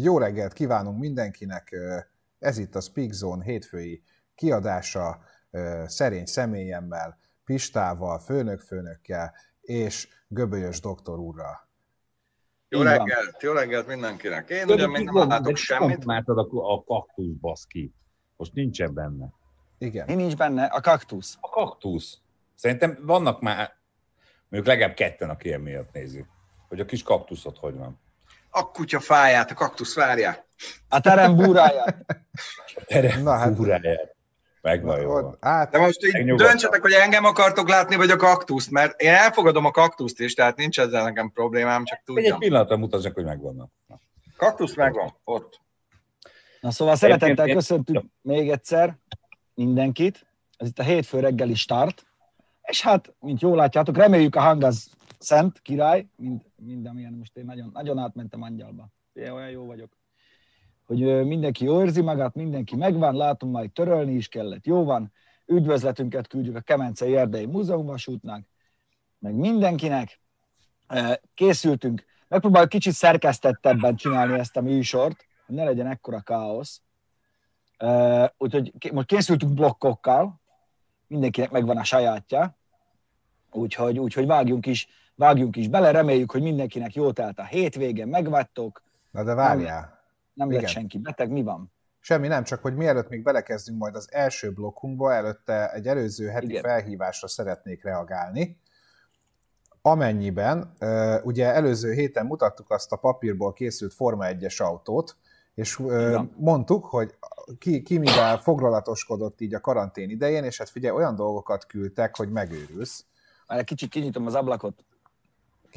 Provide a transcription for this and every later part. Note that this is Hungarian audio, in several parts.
Jó reggelt kívánunk mindenkinek! Ez itt a Speak Zone hétfői kiadása szerény személyemmel, Pistával, főnök-főnökkel és Göbölyös doktor úrral. Jó reggelt, jó reggelt mindenkinek. Én ugye még nem látok semmit. Látod a, a kaktusz, baszki. Most nincsen benne. Igen. Mi nincs benne? A kaktusz. A kaktusz. Szerintem vannak már, mondjuk legalább ketten, aki ilyen miatt nézi, hogy a kis kaktuszot hogy van. A kutya fáját, a kaktusz várját. A terem búráját. A terem Na, hát- búráját. Megvan jó. Át, De most így döntsetek, hogy engem akartok látni, vagy a kaktuszt, mert én elfogadom a kaktuszt is, tehát nincs ezzel nekem problémám, csak Még egy tudjam. pillanatra mutassak, hogy megvannak. Na. Kaktusz megvan, ott. Na szóval szeretettel köszöntünk még egyszer mindenkit. Ez itt a hétfő reggeli start. És hát, mint jól látjátok, reméljük a hang az szent, király, mind, mind amilyen most én nagyon, nagyon átmentem angyalba. Én olyan jó vagyok. Hogy mindenki jól érzi magát, mindenki megvan, látom, majd törölni is kellett. Jó van, üdvözletünket küldjük a Kemencei Erdei Múzeumvasútnak, meg mindenkinek. Készültünk, megpróbáljuk kicsit szerkesztettebben csinálni ezt a műsort, hogy ne legyen ekkora káosz. Úgyhogy most készültünk blokkokkal, mindenkinek megvan a sajátja, úgyhogy, úgyhogy vágjunk, is, vágjunk is bele, reméljük, hogy mindenkinek jó telt a hétvége, megvagytok, na de várjál. nem lett Igen. senki beteg, mi van? Semmi nem, csak hogy mielőtt még belekezdünk majd az első blokkunkba, előtte egy előző heti Igen. felhívásra szeretnék reagálni. Amennyiben, ugye előző héten mutattuk azt a papírból készült Forma 1-es autót, és Igen. mondtuk, hogy ki, ki mivel foglalatoskodott így a karantén idején, és hát figyelj, olyan dolgokat küldtek, hogy megőrülsz. Már egy kicsit kinyitom az ablakot.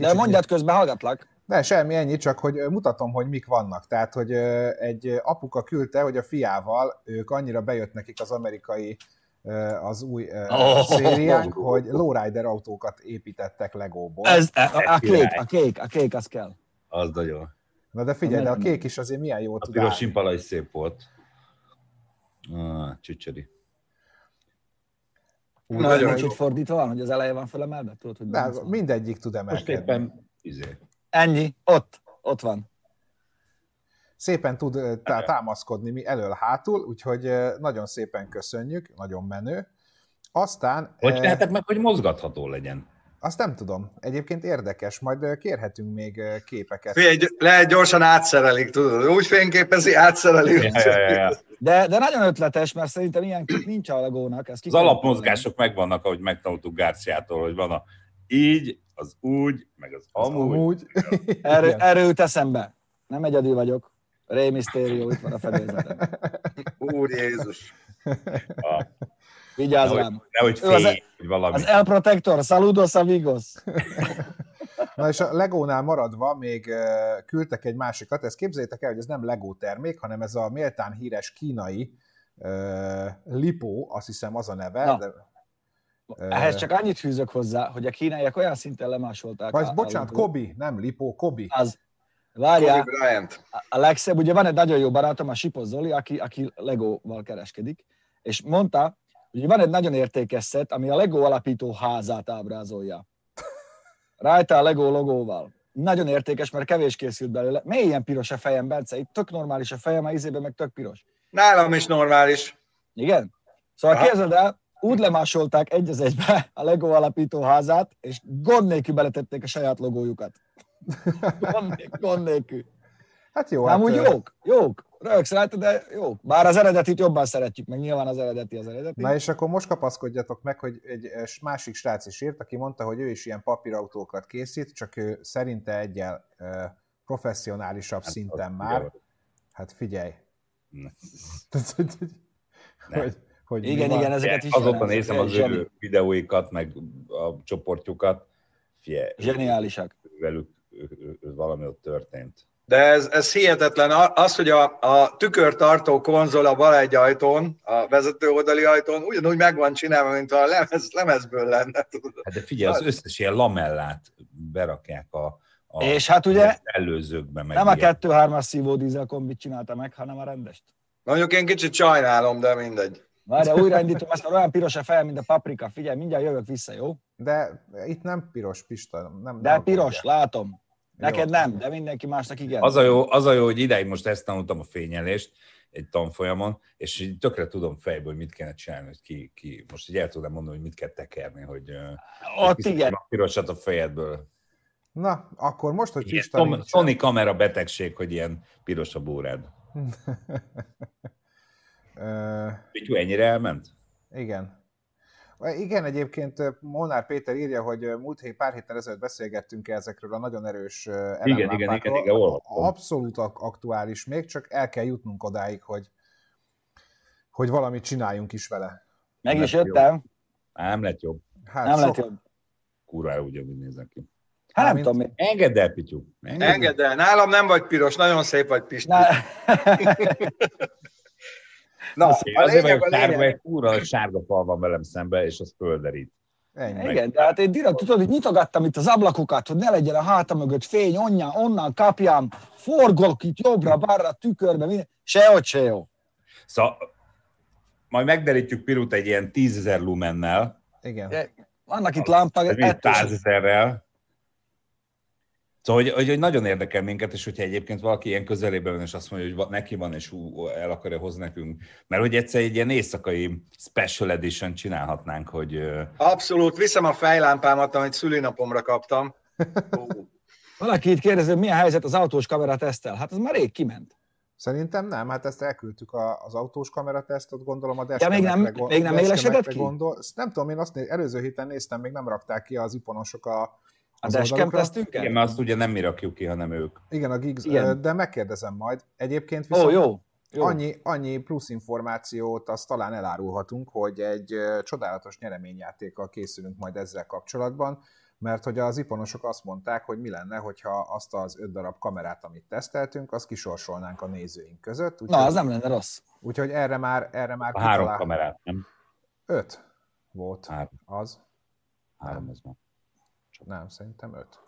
De mondjad közben, hallgatlak. Ne, semmi, ennyi, csak hogy mutatom, hogy mik vannak. Tehát, hogy egy apuka küldte, hogy a fiával ők annyira bejött nekik az amerikai az új Oh. szériánk, hogy lowrider autókat építettek Legóból. Ez, a, a, a kék, a kék, a kék, az kell. Az nagyon. Na de figyelj, de a kék is azért milyen jó A tud piros állni. simpala is szép volt. Ah, csücsöri. Nagyon Nagyon nincs itt fordítva van, hogy az eleje van fölemelve? Tudod, hogy van? mindegyik tud Most emelkedni. éppen izé. Ennyi, ott, ott van. Szépen tud tá- támaszkodni mi elől-hátul, úgyhogy ö, nagyon szépen köszönjük, nagyon menő. Aztán... Hogy ö, tehetek meg, hogy mozgatható legyen? Azt nem tudom. Egyébként érdekes, majd kérhetünk még képeket. Figyelj, lehet gyorsan átszerelik, tudod? Úgy fényképezi, átszereli. Ja, ja, ja, ja. De, de nagyon ötletes, mert szerintem ilyen kép nincs a legónak. Ez ki Az alapmozgások megvannak, ahogy megtanultuk Gárciától, hogy van a így, az úgy, meg az Az amúgy. amúgy. Erő, Igen. erő jut eszembe. Nem egyedül vagyok. Rey Mysterio, itt van a fedélzetem. Úr Jézus. A, Vigyázz rám. nehogy Ő az- fény, vagy valami. Az El Protector, saludos amigos. Na és a Legónál maradva még küldtek egy másikat, ezt képzeljétek el, hogy ez nem Lego termék, hanem ez a méltán híres kínai uh, Lipo, azt hiszem az a neve. Na. De, ö, Ehhez csak annyit fűzök hozzá, hogy a kínaiak olyan szinten lemásolták. Vagy bocsánat, a- Kobi, nem Lipo, Kobi. Az. Kobe Várjál, Bryant. a legszebb, ugye van egy nagyon jó barátom, a Sipos Zoli, aki, aki Legóval kereskedik, és mondta, hogy van egy nagyon értékes szett, ami a Lego alapító házát ábrázolja. Rajta a Lego logóval. Nagyon értékes, mert kevés készült belőle. Miért ilyen piros a fejem, Bence? Itt tök normális a fejem, a izében meg tök piros. Nálam is normális. Igen? Szóval Aha. képzeld el, úgy lemásolták egy az egybe a Lego alapító házát, és gond nélkül beletették a saját logójukat. Gond nélkül. Hát jó, Hát, Amúgy jók, jók. Rögsz rajta, de jók. Bár az eredetit jobban szeretjük, meg nyilván az eredeti az eredeti. Na és akkor most kapaszkodjatok meg, hogy egy másik srác is írt, aki mondta, hogy ő is ilyen papírautókat készít, csak ő szerinte egyel ö, professzionálisabb Hát, szinten már. ugye- Hát figyelj. Tehát, hogy, hogy, hogy mi igen, van. igen, ezeket is Azóta nézem az ő videóikat, meg a csoportjukat. Fie, Zseniálisak. velük ő- ő- ő- valami ott történt. De ez, ez hihetetlen. Az, hogy a, a tükörtartó konzol a bal egy ajtón, a vezető oldali ajtón, ugyanúgy meg van csinálva, mint a lemez, lemezből lenne. Tudod. Hát de figyelj, az összes ilyen lamellát berakják a, a És hát ugye előzőkbe. Meg nem a ilyen. 2-3-as szívó dízel kombit csinálta meg, hanem a rendest. Mondjuk én kicsit sajnálom, de mindegy. Várja, újraindítom ezt, mert olyan piros a fejem, mint a paprika. Figyelj, mindjárt jövök vissza, jó? De itt nem piros Pista. Nem, De nem piros, látom. Neked nem, de mindenki másnak igen. Az a, jó, az a jó, hogy ideig most ezt tanultam a fényelést egy tanfolyamon, és így tökre tudom fejből, hogy mit kéne csinálni, hogy ki, ki most így el tudom mondani, hogy mit kell tekerni, hogy Ott igen. a pirosat a fejedből. Na, akkor most, hogy Pista Tom- nincsen- Sony kamera betegség, hogy ilyen piros a bórád. Ö, Pityu ennyire elment? Igen. Igen, egyébként Molnár Péter írja, hogy múlt hét, pár héttel ezelőtt beszélgettünk ezekről a nagyon erős ö, Igen, igen, elemlámpákról. igen, igen, olvastam. Abszolút ak- aktuális még, csak el kell jutnunk odáig, hogy, hogy valamit csináljunk is vele. Meg is Nem jó. jöttem, Á, nem lett jobb. Hát nem sok, lett jobb. Kurva ugyanúgy néznek ki. Hát nem Mármint- tudom mi. Engedd el, Pityu. Engedd el. Engedd el. Nálam nem vagy piros, nagyon szép vagy Pisti. Na, Na, a Azért, azért lényeg, vagyok a sárga, lényeg. egy kurva sárga fal van velem szembe, és az földerít. Ennyi. igen, de hát én direkt tudod, hogy nyitogattam itt az ablakokat, hogy ne legyen a hátam mögött fény, onnan, onnan kapjam, forgolok itt jobbra-balra, tükörbe, minden. Sehogy se jó. Szóval majd megderítjük Pirut egy ilyen tízezer lumennel, Igen. Vannak itt lámpák, százezerrel. Szóval, hogy, hogy, hogy, nagyon érdekel minket, és hogyha egyébként valaki ilyen közelében van, és azt mondja, hogy neki van, és hú, el akarja hozni nekünk. Mert hogy egyszer egy ilyen éjszakai special edition csinálhatnánk, hogy Abszolút, viszem a fejlámpámat, amit szülinapomra kaptam. Valaki itt kérdezi, hogy milyen helyzet az autós kamera tesztel. Hát az már rég kiment. Szerintem nem, hát ezt elküldtük a, az autós kameratesztot, gondolom a Ja, még nem- dashcamekre még nem élesedett ki? Gondol. Nem tudom, én azt né- előző héten néztem, még nem rakták ki az iponosok a, A az dashcam tesztünket? igen, mert azt ugye nem mi rakjuk ki, hanem ők. Igen, a gigs, Igen. de megkérdezem majd. Egyébként Ó, viszont jó. jó. annyi, annyi plusz információt azt talán elárulhatunk, hogy egy csodálatos nyereményjátékkal készülünk majd ezzel kapcsolatban, mert hogy az iponosok azt mondták, hogy mi lenne, hogyha azt az öt darab kamerát, amit teszteltünk, azt kisorsolnánk a nézőink között. Úgyhogy, Na, az nem lenne rossz. úgyhogy erre már, erre már A három kamerát, nem? Öt volt Három. az. Három az van. Nem, szerintem öt.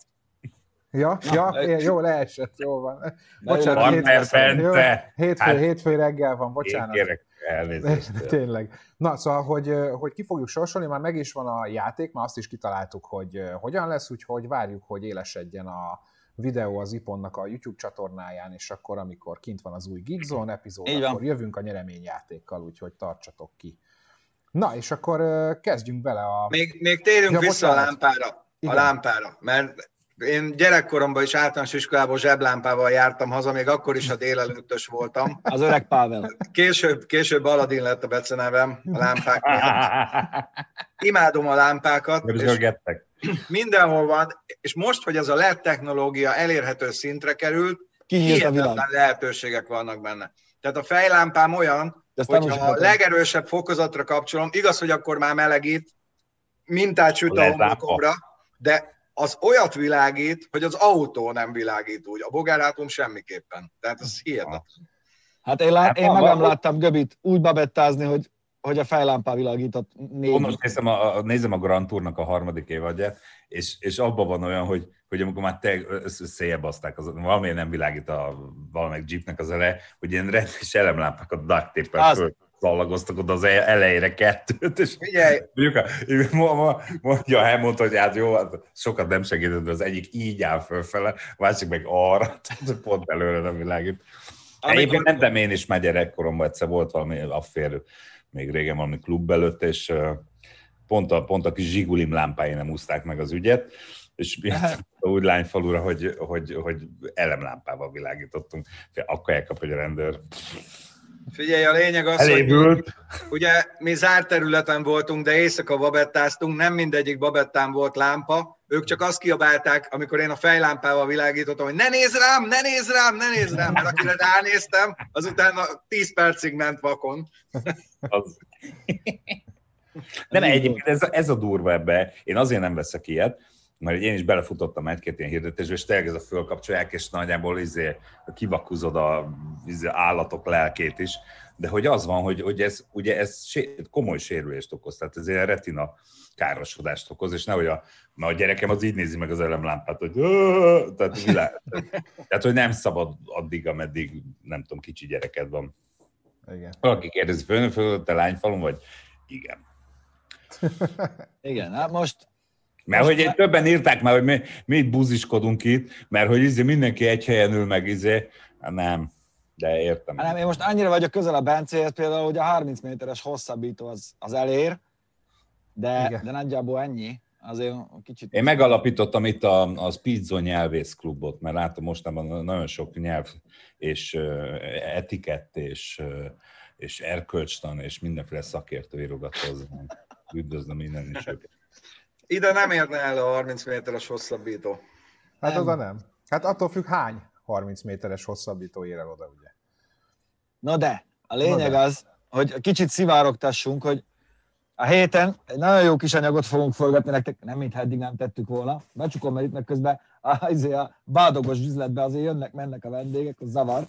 Ja, Na, ja, öt. jó, leesett, jó van. Na, Bocsánat, jó, hét- Partner jó, hétfő, Hát- hétfő reggel van, bocsánat. kérek elnézést. Tényleg. Na, szóval, hogy, hogy ki fogjuk sorsolni, már meg is van a játék, már azt is kitaláltuk, hogy hogyan lesz, úgyhogy várjuk, hogy élesedjen a videó az Iponnak a YouTube csatornáján, és akkor, amikor kint van az új Geekzone epizód, Így van. akkor jövünk a nyereményjátékkal, úgyhogy tartsatok ki. Na, és akkor kezdjünk bele a... Még, még térjünk Ja, vissza a bocsánat. Lámpára. A Igen. lámpára, mert én gyerekkoromban is általános iskolában zseblámpával jártam haza, még akkor is, ha délelőttös voltam. Az öreg Pável. Később, később Aladin lett a becenevem a lámpák miatt. Imádom a lámpákat, és mindenhol van, és most, hogy ez a LED technológia elérhető szintre került, a hihetetlen lehetőségek vannak benne. Tehát a fejlámpám olyan, hogyha a legerősebb fokozatra kapcsolom, igaz, hogy akkor már melegít, mintát süt A a homlokomra, de az olyat világít, hogy az autó nem világít úgy, a bogárátum semmiképpen. Tehát ez hihetetlen. Hát én, lá- Hát én magam van. láttam Göbit úgy babettázni, hogy, hogy a fejlámpá világított négy. Most nézem a, a, nézem a Grand Tournak a harmadik évadját, és, és abban van olyan, hogy, hogy amikor már te széjebaszták, az, valami nem világít a valamelyik jeepnek az eleje, hogy ilyen rendes elemlámpákat duct tape szallagoztak oda az elejére kettőt, és Figyelj, mondjuk, mondja, elmondta, hogy hát jó, hát sokat nem segített, de az egyik így áll fölfele, a másik meg arra, tehát pont előre nem világít. Amikor, mentem én is már gyerekkoromban, egyszer volt valami affér, még régen valami klub előtt, és pont a, pont a kis zsigulim lámpái nem úszták meg az ügyet, és úgy lányfalura, hogy, hogy, hogy elemlámpával világítottunk. Akkor elkap, hogy a rendőr figyelj, a lényeg az, hogy elévült. ugye mi zárt területen voltunk, de éjszaka babettáztunk, nem mindegyik babettán volt lámpa, ők csak azt kiabálták, amikor én a fejlámpával világítottam, hogy ne nézz rám, ne nézz rám, ne nézz rám, mert akire ránéztem, azután 10 percig ment vakon. Az... Nem, egyébként ez, ez a durva ebbe. Én azért nem veszek ilyet, mert én is belefutottam egy-két ilyen hirdetésbe, és tényleg ez a fölkapcsolják, és nagyjából izé, kivakuzod a izé, állatok lelkét is, de hogy az van, hogy, hogy ez, ugye ez komoly sérülést okoz, tehát ez ilyen retina károsodást okoz, és nehogy a, mert a gyerekem az így nézi meg az elemlámpát, hogy tehát, világ, tehát, hogy nem szabad addig, ameddig, nem tudom, kicsi gyereked van. Igen. Valaki kérdezi, főnök, főnök, te lányfalon vagy? Igen. Igen, hát most Mert hogy egy, többen írták már, hogy mi, mi itt buziskodunk itt, mert hogy izé mindenki egy helyen ül meg, izé. Hát nem, de értem. Hát nem, én most annyira vagyok közel a Bencéhez például, hogy a 30 méteres hosszabbító az, az elér, de, Igen. de nagyjából ennyi. Azért kicsit... Én megalapítottam itt a, a Speedzone nyelvész klubot, mert látom mostanában nagyon sok nyelv és ö, etikett és, ö, és erkölcstan és mindenféle szakértő írogat hozzám. Üdvözlöm minden is őket. Ide nem érne el a 30 méteres hosszabbító. Hát Nem. oda nem. Hát attól függ, hány 30 méteres hosszabbító ér el oda, ugye. Na de, a lényeg de. az, hogy kicsit szivárogtassunk, hogy a héten egy nagyon jó kis anyagot fogunk forgatni nektek, nem mintha eddig nem tettük volna. Becsukom, mert itt meg közben a, izé a bádogos üzletbe azért jönnek, mennek a vendégek, az zavar.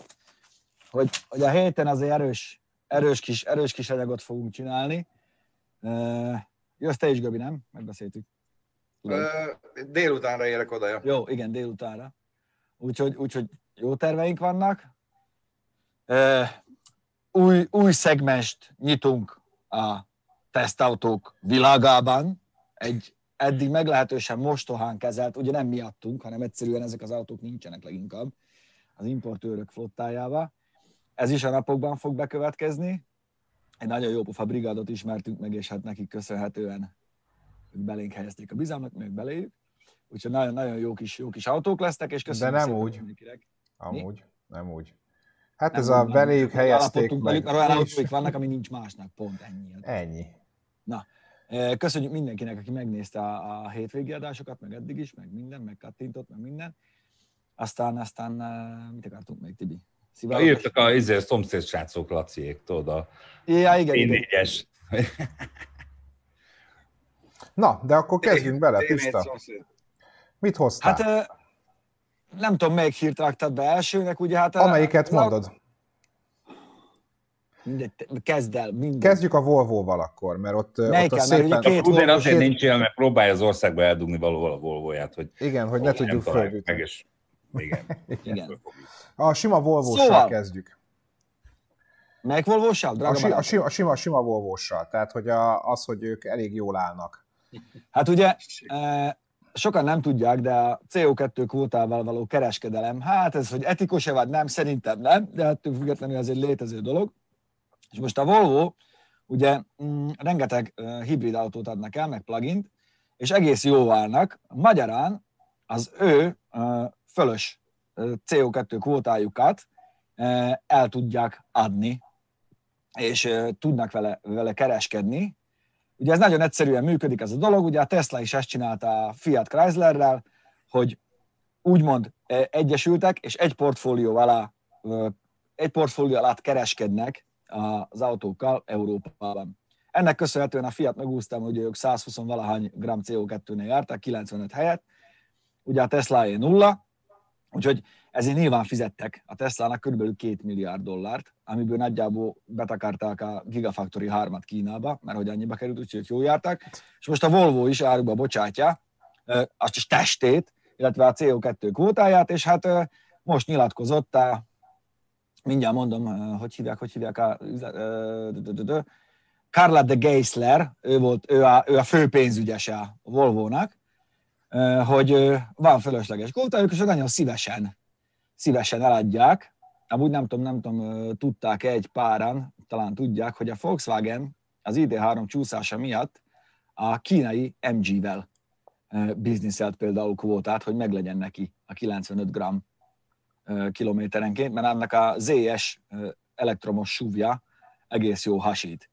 Hogy, hogy a héten azért erős, erős, kis, erős kis anyagot fogunk csinálni. Jössz te is, Gabi, nem? Megbeszéltük. Ö, Délutánra érek oda. Ja. Jó, igen, délutánra. Úgyhogy, úgyhogy jó terveink vannak. Ö, új, új szegmest nyitunk a tesztautók világában. Egy eddig meglehetősen mostohán kezelt, ugye nem miattunk, hanem egyszerűen ezek az autók nincsenek leginkább az importőrök flottájába. Ez is a napokban fog bekövetkezni. Egy nagyon jó pofa brigádot ismertünk meg, és hát nekik köszönhetően ők belénk helyezték a bizalmat, mi ők beléjük. Úgyhogy nagyon, nagyon jó kis, jó kis autók lesznek, és köszönjük nem szépen úgy. mindenkinek. Amúgy, nem úgy. Hát Nem ez úgy a beléjük helyezték meg. velük, mert olyan autóik vannak, ami nincs másnak, pont ennyi. Ennyi. Eh, Köszönjük mindenkinek, aki megnézte a, a hétvégi adásokat, meg eddig is, meg minden, meg kattintott, meg minden. Aztán, aztán eh, mit akartunk még, Tibi? Na, Szivárogás? írtak a izé, szomszéd srácok Laciék, tudod, a Ja, igen, igen. négyes. Na, de akkor kezdjünk bele, T4 Pista. Mit hoztál? Hát nem tudom, melyik hírt raktad be elsőnek, ugye hát... Amelyiket az- mondod? Mindegy, kezd el, mindegy. Kezdjük a Volvo-val akkor, mert ott, ott a Mert szépen... ugye két Volvo- azért két- nincs ilyen, mert próbálja az országba eldugni valóval a Volvo-ját, hogy Igen, hogy ne nem tudjuk fölütni. meg, és igen. Igen. A sima volvo Szóval- kezdjük. Melyik Volvo-sal? A, Drága si, a, sima, a sima, sima volvo tehát hogy a, az, hogy ők elég jól állnak. Hát ugye eh, sokan nem tudják, de a CO2 kvótával való kereskedelem, hát ez, hogy etikus-e vagy nem, szerintem nem, de ettől függetlenül ez egy létező dolog. És most a Volvo ugye mm, rengeteg eh, hibrid autót adnak el, meg plugint, és egész jó állnak. Magyarán az ő eh, fölös eh, CO2 kvótájukat el tudják adni, és tudnak vele, vele kereskedni, Ugye ez nagyon egyszerűen működik ez a dolog, ugye a Tesla is ezt csinálta a Fiat Chryslerrel, hogy úgymond egyesültek, és egy portfólió alá, egy portfólió alá kereskednek az autókkal Európában. Ennek köszönhetően a Fiat megúsztam, hogy ők 120 valahány gram CO2-nél jártak, 95 helyett, ugye a Tesla nulla, úgyhogy ezért nyilván fizettek a Teslának körülbelül 2 milliárd dollárt, amiből nagyjából betakarták a Gigafactory 3-at Kínába, mert hogy annyiba került, úgyhogy jól jártak. És most a Volvo is áruba bocsátja azt is testét, illetve a CO2 kvótáját, és hát most nyilatkozott a, mindjárt mondom, hogy hívják, hogy hívják a, Carla de Geisler, ő, volt, ő, a, ő a fő pénzügyese a Volvo-nak, ö, hogy van fölösleges kvótájuk, és nagyon szívesen, szívesen eladják. Amúgy nem tudom, nem tudom, tudták egy páran, talán tudják, hogy a Volkswagen az ID3 csúszása miatt a kínai MG-vel bizniszelt például kvótát, hogy meglegyen neki a 95 gram ö, kilométerenként, mert annak a ZS elektromos súvja egész jó hasít.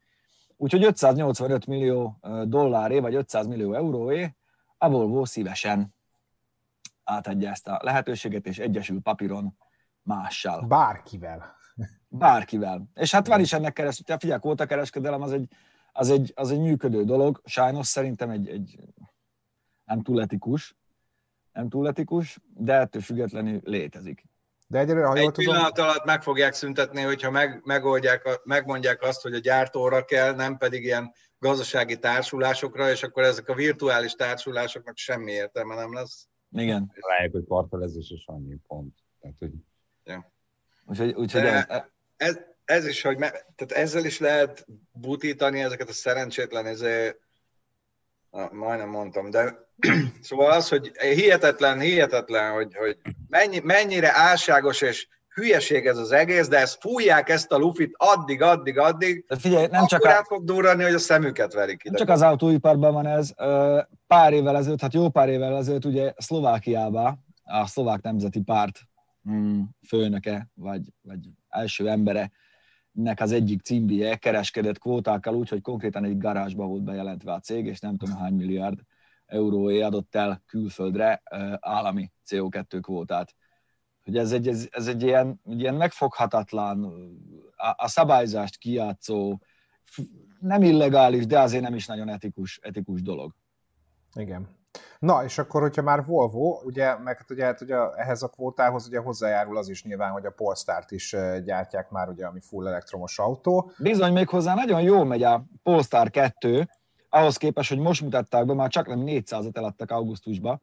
Úgyhogy 585 millió dolláré, vagy 500 millió euróé a Volvo szívesen átadja ezt a lehetőséget, és egyesül papíron mással. Bárkivel. Bárkivel. És hát van is ennek kereskedelem, figyelj, kvóta kereskedelem az egy, az, egy, az egy működő dolog, sajnos szerintem egy, egy nem túl etikus, nem túl etikus, de ettől függetlenül létezik. De egyelőre, ha jól Egy tudom, pillanat alatt meg fogják szüntetni, hogyha meg, megoldják, a- megmondják azt, hogy a gyártóra kell, nem pedig ilyen gazdasági társulásokra, és akkor ezek a virtuális társulásoknak semmi értelme nem lesz. Igen. Találják, hogy partelezés és annyi pont. Tehát, hogy Úgyhogy, úgyhogy De- ez, Ez, ez is, hogy me, tehát ezzel is lehet butítani ezeket a szerencsétlen, ezért, na, majdnem mondtam, de Szóval az, hogy hihetetlen, hihetetlen, hogy, hogy mennyi, mennyire álságos és hülyeség ez az egész, de ezt fújják ezt a lufit addig, addig, addig, De figyelj, nem csak, akkor a, át fog durrani, hogy a szemüket verik ide. nem csak az autóiparban van ez. Pár évvel ezelőtt, hát jó pár évvel ezelőtt ugye Szlovákiában a szlovák nemzeti párt mm, főnöke, vagy, vagy első embere, nek az egyik címbie kereskedett kvótákkal úgy, hogy konkrétan egy garázsba volt bejelentve a cég, és nem tudom hány milliárd euróé adott el külföldre állami CO2 kvótát. Hogy ez egy, ez, ez egy ilyen, ilyen megfoghatatlan, a, a szabályzást kijátszó, f- nem illegális, de azért nem is nagyon etikus, etikus dolog. Igen. Na, és akkor, hogyha már Volvo, ugye, meg hát ugye, hát ugye ehhez a kvótához ugye hozzájárul az is nyilván, hogy a Polestart is gyártják már, ugye, ami full elektromos autó. Bizony még hozzá nagyon jól megy a Polestar 2, ahhoz képest, hogy most mutatták be, már csak nem 400-at eladtak augusztusban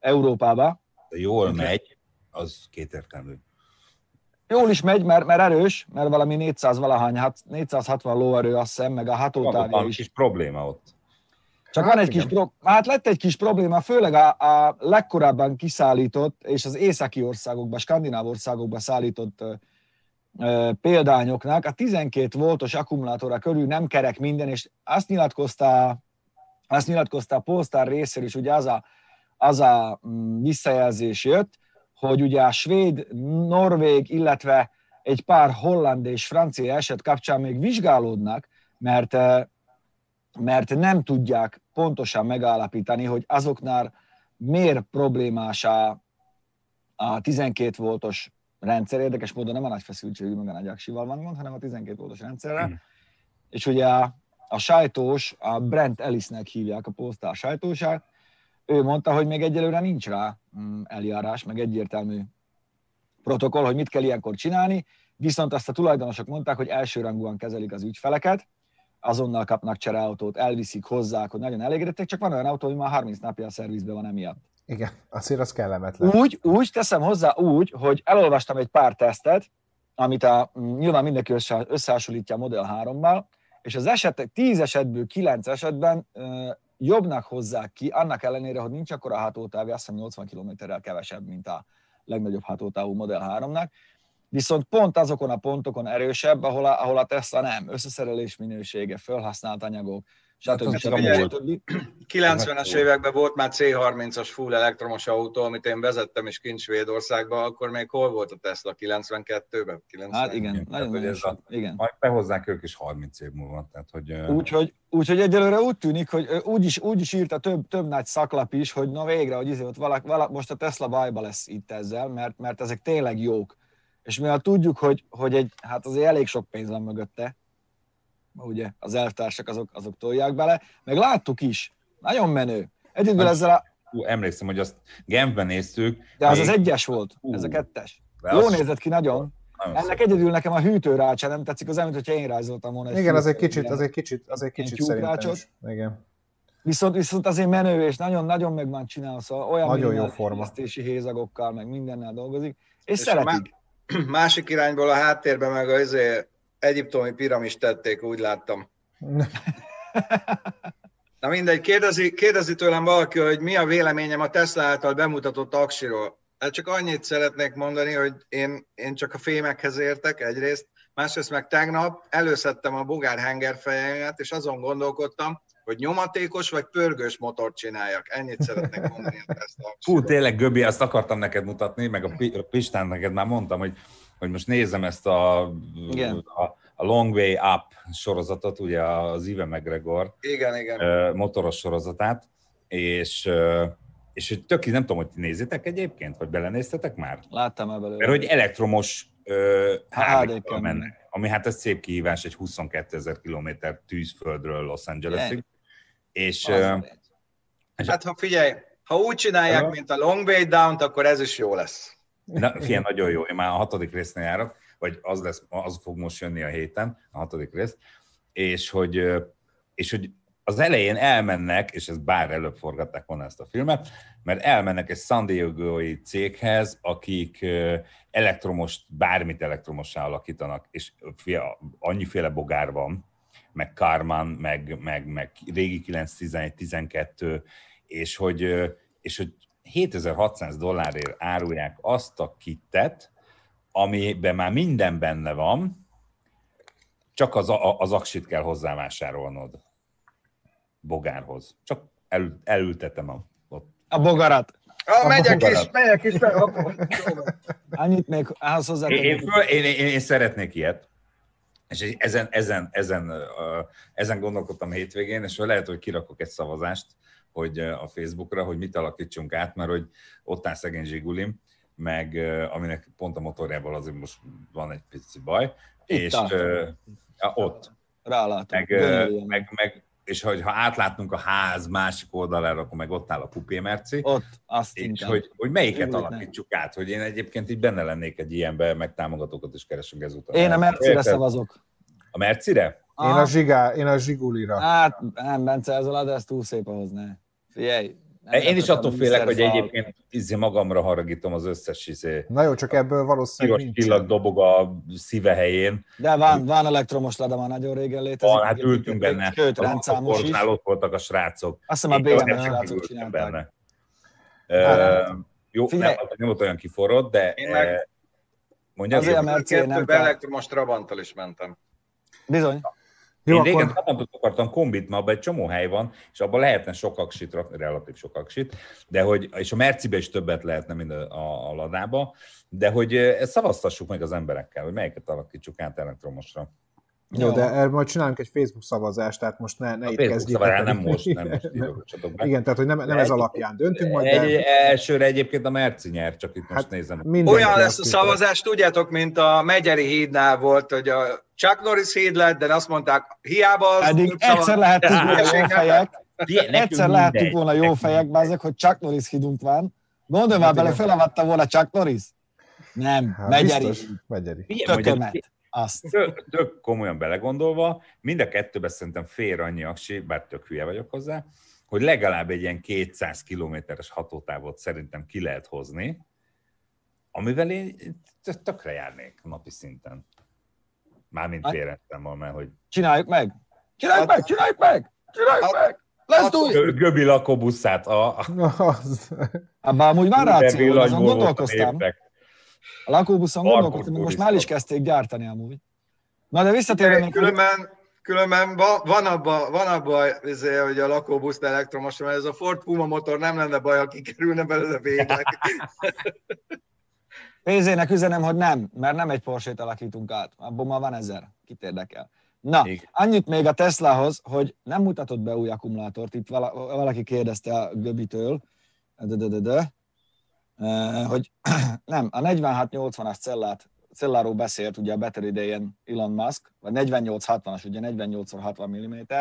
Európába. De jól megy, az kétértelmű. Jól is megy, mert, mert erős, mert valami 400 valahány, hát 460 lóerő azt hiszem, meg a hatótávja is. kis probléma ott. Csak Hát van egy kis, igen. pro- hát lett egy kis probléma, főleg a, a legkorábban kiszállított, és az északi országokban, skandináv országokban szállított példányoknak a 12 voltos akkumulátorra körül nem kerek minden, és azt nyilatkozta, azt nyilatkozta a Polestar részéről is, ugye az a, az a mm, visszajelzés jött, hogy ugye a svéd, norvég, illetve egy pár holland és francia eset kapcsán még vizsgálódnak, mert mert nem tudják pontosan megállapítani, hogy azoknál miért problémás a, a 12 voltos rendszer. Érdekes módon nem a nagy feszültségű, meg a nagy aksival van gond, hanem a 12 voltos rendszerre. Mm. És ugye a, a sajtós, a Brent Ellisnek hívják a Polestar sajtósát, ő mondta, hogy még egyelőre nincs rá mm, eljárás, meg egyértelmű protokoll, hogy mit kell ilyenkor csinálni, viszont azt a tulajdonosok mondták, hogy elsőrangúan kezelik az ügyfeleket, azonnal kapnak csereautót, elviszik, hozzák, hogy nagyon elégedettek, csak van olyan autó, hogy már 30 napja a szervizben van emiatt. Igen, azért az kellemetlen. Úgy, úgy, teszem hozzá úgy, hogy elolvastam egy pár tesztet, amit a, nyilván mindenki össze- összehasonlítja a Model 3-mal, és az esetek 10 esetből 9 esetben ö, jobbnak hozzák ki, annak ellenére, hogy nincs akkor a hatótávja, azt hiszem 80 km-rel kevesebb, mint a legnagyobb hatótávú Model 3-nak, viszont pont azokon a pontokon erősebb, ahol a, ahol a Tesla nem, összeszerelés minősége, felhasznált anyagok, stb. stb. figyelj, stb. 90-es években volt már C30-as full elektromos autó, amit én vezettem is kint Svédországba, akkor még hol volt a Tesla? 92-ben? 90 Hát igen, nagyon, nagyon ez sok. Igen. Majd behozzák ők is 30 év múlva. Tehát, hogy, Úgyhogy, úgyhogy egyelőre úgy tűnik, hogy úgy is, úgy is írta több, több nagy szaklap is, hogy na végre, hogy izé, ott valak, valak, most a Tesla bajba lesz itt ezzel, mert, mert ezek tényleg jók. És mivel tudjuk, hogy, hogy egy, hát azért elég sok pénz van mögötte, ugye az elvtársak azok, azok tolják bele, meg láttuk is, nagyon menő. Egyedül ezzel a, Hú, emlékszem, hogy azt Genfben néztük. de az még- az egyes volt, Hú. ez a kettes. Jó nézett ki nagyon. nagyon Ennek szép. egyedül nekem a hűtőrácsa nem tetszik, az olyan, hogyha én rajzoltam volna. egy Igen, az egy kicsit, az egy kicsit, az egy kicsit szerintem is. Igen. Viszont, viszont azért menő, és nagyon, nagyon meg van csinálva, szóval olyan Nagyon jó forma. hézagokkal, meg mindennel dolgozik, és, És szeretik. Másik irányból a háttérben meg az egyiptomi piramis tették, úgy láttam. Na mindegy, kérdezi, kérdezi tőlem valaki, hogy mi a véleményem a Tesla által bemutatott aksiról. Hát csak annyit szeretnék mondani, hogy én, én csak a fémekhez értek egyrészt, másrészt meg tegnap előszedtem a bogár hengerfejemet, és azon gondolkodtam, hogy nyomatékos vagy pörgős motort csináljak. Ennyit szeretnék mondani a Tesla Hú, aksiról. tényleg, Göbi, azt akartam neked mutatni, meg a Pistán neked már mondtam, hogy, hogy most nézem ezt a, Igen. a, a Long Way Up sorozatot, ugye az Ive McGregor Igen, igen. motoros sorozatát, és, és hogy tök, nem tudom, hogy nézitek egyébként, vagy belenéztetek már? Láttam el belőle. Mert hogy elektromos HD-kkel mennek, ami hát ez szép kihívás, egy 22 ezer kilométer tűzföldről Los Angelesig. És, a lény. Hát ha figyelj, ha úgy csinálják, Aha. mint a Long Way Down-t, akkor ez is jó lesz. Na, figyelj, nagyon jó. Én már a hatodik résznél járok, vagy az, lesz, az fog most jönni a héten, a hatodik rész, és hogy, és hogy az elején elmennek, és ez bár előbb forgatták volna ezt a filmet, mert elmennek egy San Diego-i céghez, akik elektromos, bármit elektromossá alakítanak, és fia, annyiféle bogár van, meg Karman, meg, meg, meg régi 911, 12, és hogy, és hogy 7600 dollárért árulják azt a kittet, amiben már minden benne van, csak az, az aksit kell hozzávásárolnod bogárhoz. Csak el, elültetem a, ott. A bogarat. Ah, megyek is, megyek is. Annyit még ahhoz hozzá. Én, én, én, én, én, szeretnék ilyet. És ezen, ezen, ezen, ezen gondolkodtam hétvégén, és lehet, hogy kirakok egy szavazást hogy a Facebookra, hogy mit alakítsunk át, mert hogy ott áll szegény Zsigulim, meg aminek pont a motorjával azért most van egy pici baj, Itt és uh, ott. Rálátom. Meg, meg, meg, és hogy ha átlátnunk a ház másik oldalára, akkor meg ott áll a Kupé Merci. Ott, azt És hogy, hogy melyiket Én alakítsuk nem. át, hogy én egyébként így benne lennék egy ilyenbe, meg támogatókat is keresünk ezután. Én a Mercire szavazok. A Mercire? Én a, zsigá, én a Zsigulira. Hát nem, Bence, ez a de ez túl szép ahhoz, ne. Figyelj, én is attól félek, hogy egyébként izé magamra haragítom az összes izé. Na jó, csak ebből valószínűleg nincs. csillag dobog a szíve helyén. De van, van elektromos lada, már nagyon régen létezik. Van, hát ültünk benne. Sőt, rendszámos is. ott voltak a srácok. Azt hiszem a BMW srácok csinálták. Benne. Uh, jó, Figyelj. nem, nem volt olyan kiforrott, de... Én meg... Mondja, azért a Mercedes nem elektromos Trabanttal is mentem. Bizony. Jó, Én akkor... régen Trabantot akartam kombit, mert abban egy csomó hely van, és abban lehetne sok aksit, relatív sok aksit, de hogy, és a Mercibe is többet lehetne, mint a, a, a Ladába, de hogy ezt szavaztassuk meg az emberekkel, hogy melyiket alakítsuk át elektromosra. Jó, de erről majd csinálunk egy Facebook szavazást, tehát most ne, ne a itt kezdjük. nem most, nem most Igen, tehát hogy nem, nem ez alapján döntünk majd. Egy, de... Elsőre egyébként a Merci nyer, csak itt most hát nézem. Olyan lesz a szavazás, tudjátok, mint a Megyeri hídnál volt, hogy a Chuck Norris híd lett, de azt mondták, hiába az... Eddig egyszer lehettünk volna jó fejek, egyszer lehettünk volna jó fejek, bázek, hogy Chuck Norris hídunk van. Gondolj már bele, felavatta volna Chuck Norris? Nem, hát Megyeri. Megyeri. Tökömet. Azt. Tök, tök komolyan belegondolva, mind a kettőben szerintem fér annyi aksi, bár tök hülye vagyok hozzá, hogy legalább egy ilyen 200 kilométeres hatótávot szerintem ki lehet hozni, amivel én tökre járnék napi szinten. Mármint félrettem mert hogy... Csináljuk meg! Csináljuk meg! Csináljuk meg! Csináljuk meg! Let's do it! Göbi lakóbuszát. A... Abban amúgy van ráció, azon gondolkoztam. A lakóbuszon gondolkodtam, most már is kezdték gyártani amúgy. Na de visszatérve... Különben, különben van abban, van abba, izé, hogy a lakóbusz elektromos, mert ez a Ford Puma motor nem lenne baj, ha kikerülne belőle végleg. Pénzének üzenem, hogy nem, mert nem egy Porsche-t alakítunk át. Abban már van ezer. Kit érdekel. Na, Igen. annyit még a Teslahoz, hogy nem mutatott be új akkumulátort. Itt valaki kérdezte a Göbitől, de, de, de, de, hogy nem, a 4680-as cellát, celláról beszélt ugye a Better idején Elon Musk, vagy 4860-as, ugye 48x60 mm,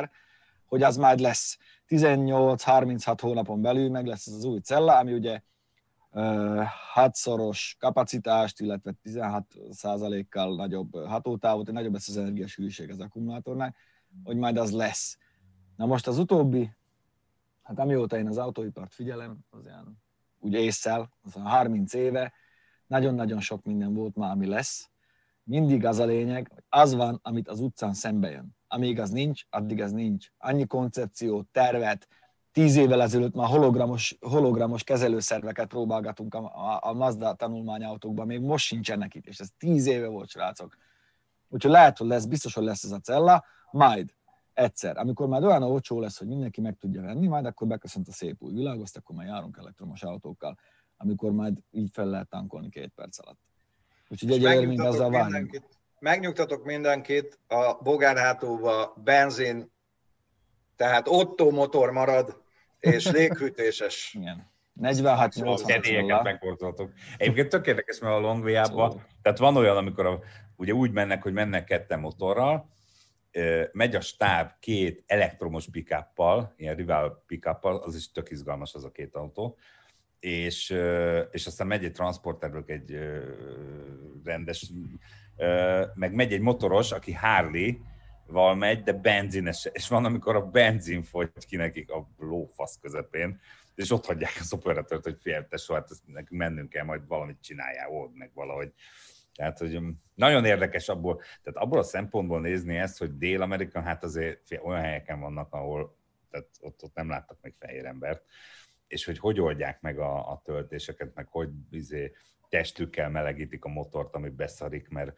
hogy az majd lesz 18-36 hónapon belül, meg lesz az új cella, ami ugye hatszoros kapacitást, illetve 16 kal nagyobb hatótávot, nagyobb lesz az energiasűrűség az akkumulátornál, hogy majd az lesz. Na most az utóbbi, hát amióta én az autóipart figyelem, az ilyen úgy az 30 éve, nagyon-nagyon sok minden volt ma, ami lesz. Mindig az a lényeg, hogy az van, amit az utcán szembe jön. Amíg az nincs, addig az nincs. Annyi koncepciót, tervet, tíz évvel ezelőtt már hologramos, hologramos kezelőszerveket próbálgatunk a, a, a Mazda tanulmányautókban, még most sincsenek itt, és ez tíz éve volt, srácok. Úgyhogy lehet, hogy lesz, biztos, hogy lesz ez a cella, majd egyszer, amikor már olyan olcsó lesz, hogy mindenki meg tudja venni, majd akkor beköszönt a szép új világ, azt akkor már járunk elektromos autókkal, amikor majd így fel lehet tankolni két perc alatt. Úgyhogy egyelőre még azzal várunk. Megnyugtatok mindenkit, a bogárhátóba benzin, tehát Otto motor marad, és léghűtéses. Igen. 46 80 megborzoltok. Egyébként tök érdekes, mert a Longvia-ban, szóval. tehát van olyan, amikor a, ugye úgy mennek, hogy mennek ketten motorral, megy a stáb két elektromos pickuppal, ilyen rival pickuppal, az is tök izgalmas az a két autó, és, és aztán megy egy transporterről egy rendes, meg megy egy motoros, aki Harley, val megy, de benzines, és van, amikor a benzin fogy ki nekik a lófasz közepén, és ott hagyják az operatőrt, hogy fél, tesó, hát nekünk mennünk kell, majd valamit csináljál, old meg valahogy. Tehát, hogy um, nagyon érdekes abból, tehát abból a szempontból nézni ezt, hogy Dél-Amerika, hát azért olyan helyeken vannak, ahol tehát ott, ott nem láttak még fehér embert, és hogy hogy oldják meg a, a töltéseket, meg hogy izé, testükkel melegítik a motort, ami beszarik, mert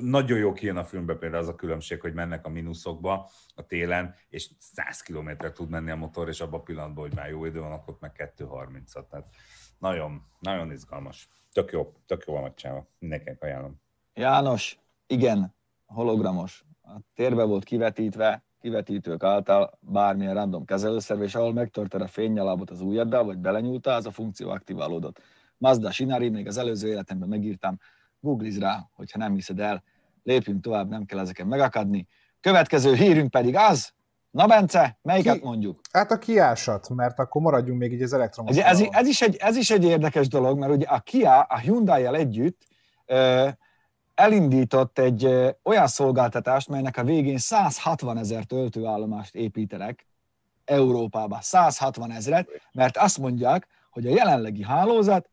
nagyon jó kijön a filmbe például az a különbség, hogy mennek a mínuszokba a télen, és 100 km tud menni a motor, és abban a pillanatban, hogy már jó idő van, akkor meg 2.30-at. Tehát nagyon, nagyon izgalmas. Tök jó, tök jó a megcsinálva. Mindenkinek ajánlom. János, igen, hologramos. A térbe volt kivetítve, kivetítők által bármilyen random kezelőszerv, és ahol megtörted a fénynyalábot az ujjaddal, vagy belenyúltál, az a funkció aktiválódott. Mazda Sinari, még az előző életemben megírtam, googliz rá, hogyha nem hiszed el, lépjünk tovább, nem kell ezeken megakadni. Következő hírünk pedig az, Na Bence, melyiket Ki, mondjuk? Hát a kiásat, mert akkor maradjunk még így az elektromos. Ez, ez, ez, is egy, ez is egy érdekes dolog, mert ugye a Kia a Hyundai-jel együtt ö, elindított egy ö, olyan szolgáltatást, melynek a végén 160 ezer töltőállomást építenek Európába. 160 ezeret, mert azt mondják, hogy a jelenlegi hálózat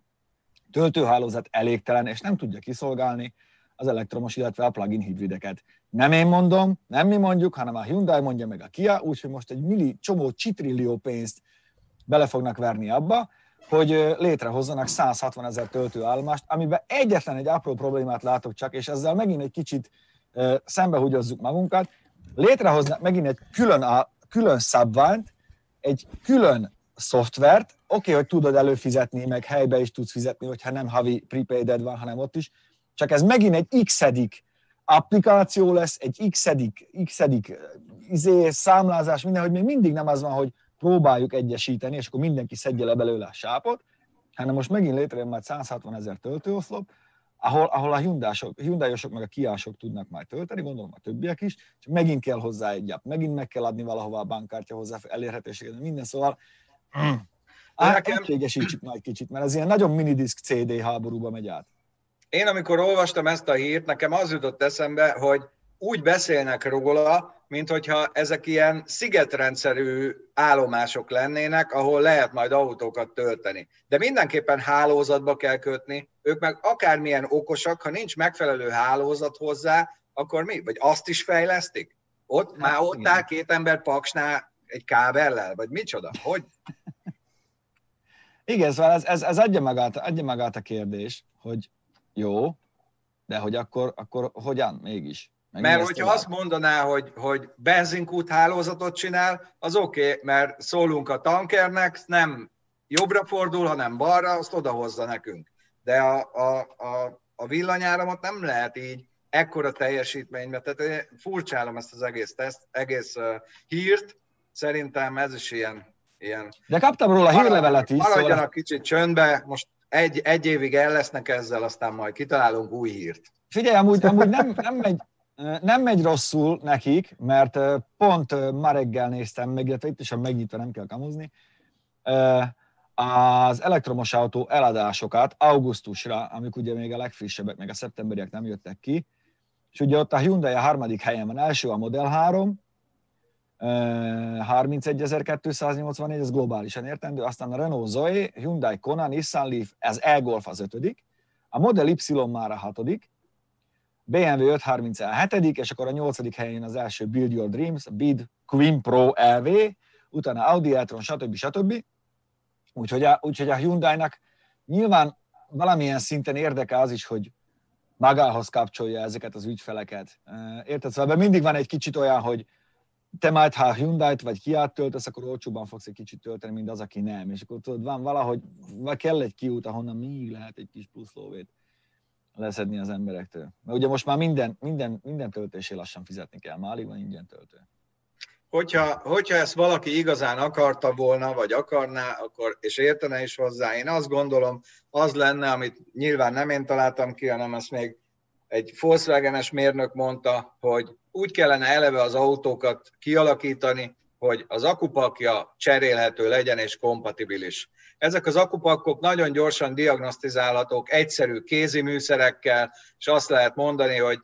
töltőhálózat elégtelen, és nem tudja kiszolgálni az elektromos, illetve a plug-in hibrideket. Nem én mondom, nem mi mondjuk, hanem a Hyundai mondja meg a Kia, úgyhogy most egy milli, csomó csitrillió pénzt bele fognak verni abba, hogy létrehozzanak 160 ezer töltőállomást, amiben egyetlen egy apró problémát látok csak, és ezzel megint egy kicsit szembehugyozzuk magunkat, létrehoznak megint egy külön, a, külön szabványt, egy külön szoftvert, oké, okay, hogy tudod előfizetni, meg helybe is tudsz fizetni, hogyha nem havi prepaided van, hanem ott is, csak ez megint egy x applikáció lesz, egy x x izé, számlázás, minden, hogy még mindig nem az van, hogy próbáljuk egyesíteni, és akkor mindenki szedje le belőle a sápot, hanem most megint létrejön majd 160 ezer töltőoszlop, ahol, ahol a Hyundai-osok, hyundai meg a Kiások tudnak majd tölteni, gondolom a többiek is, csak megint kell hozzá egy app, megint meg kell adni valahova a bankkártya hozzá elérhetőséget, minden, szóval nekem... egységesítsük majd kicsit, mert ez ilyen nagyon minidisk CD háborúba megy át. Én amikor olvastam ezt a hírt, nekem az jutott eszembe, hogy úgy beszélnek róla, mint hogyha ezek ilyen szigetrendszerű állomások lennének, ahol lehet majd autókat tölteni. De mindenképpen hálózatba kell kötni, ők meg akármilyen okosak, ha nincs megfelelő hálózat hozzá, akkor mi? Vagy azt is fejlesztik? Ott hát, már ott áll két ember paksnál egy kábellel, vagy micsoda? Hogy? Igen, szóval ez, ez, ez adja, magát, adja magát a kérdés, hogy jó, de hogy akkor, akkor hogyan mégis? Meg mert hogyha azt mondaná, hogy, hogy benzinkút hálózatot csinál, az oké, okay, mert szólunk a tankernek, nem jobbra fordul, hanem balra, azt odahozza nekünk. De a, a, a, a villanyáramot nem lehet így ekkora teljesítménybe. Tehát furcsálom ezt az egész, teszt, egész uh, hírt, szerintem ez is ilyen ilyen... De kaptam róla hírlevelet is. Maradjanak szóval... kicsit csöndbe, most egy, egy évig el lesznek ezzel, aztán majd kitalálunk új hírt. Figyelj, amúgy, amúgy nem, nem, megy, nem megy rosszul nekik, mert pont ma reggel néztem meg, illetve itt is a megnyitva nem kell kamuzni, az elektromos autó eladásokat augusztusra, amik ugye még a legfrissebbek, meg a szeptemberiek nem jöttek ki, és ugye ott a Hyundai a harmadik helyen van, első a Model 3, 31.284, ez globálisan értendő, aztán a Renault Zoe, Hyundai Kona, Nissan Leaf, ez e-Golf az ötödik, a Model Y már a hatodik, BMW 530 a hetedik, és akkor a nyolcadik helyen az első Build Your Dreams, Bid Queen Pro LV, utána Audi e-tron, stb. stb. Úgyhogy a, úgyhogy a Hyundai-nak nyilván valamilyen szinten érdeke az is, hogy magához kapcsolja ezeket az ügyfeleket. Érted? Szóval mindig van egy kicsit olyan, hogy te majd ha Hyundai-t vagy Kia-t töltesz, akkor olcsóban fogsz egy kicsit tölteni, mint az, aki nem. És akkor tudod, van valahogy, vagy kell egy kiút, ahonnan még lehet egy kis plusz lóvét leszedni az emberektől. Mert ugye most már minden, minden, minden töltésé lassan fizetni kell, már alig van ingyen töltő. Hogyha, hogyha ezt valaki igazán akarta volna, vagy akarná, akkor, és értene is hozzá, én azt gondolom, az lenne, amit nyilván nem én találtam ki, hanem ezt még egy Volkswagen-es mérnök mondta, hogy úgy kellene eleve az autókat kialakítani, hogy az akupakja cserélhető legyen és kompatibilis. Ezek az akupakkok nagyon gyorsan diagnosztizálhatók egyszerű kézi műszerekkel, és azt lehet mondani, hogy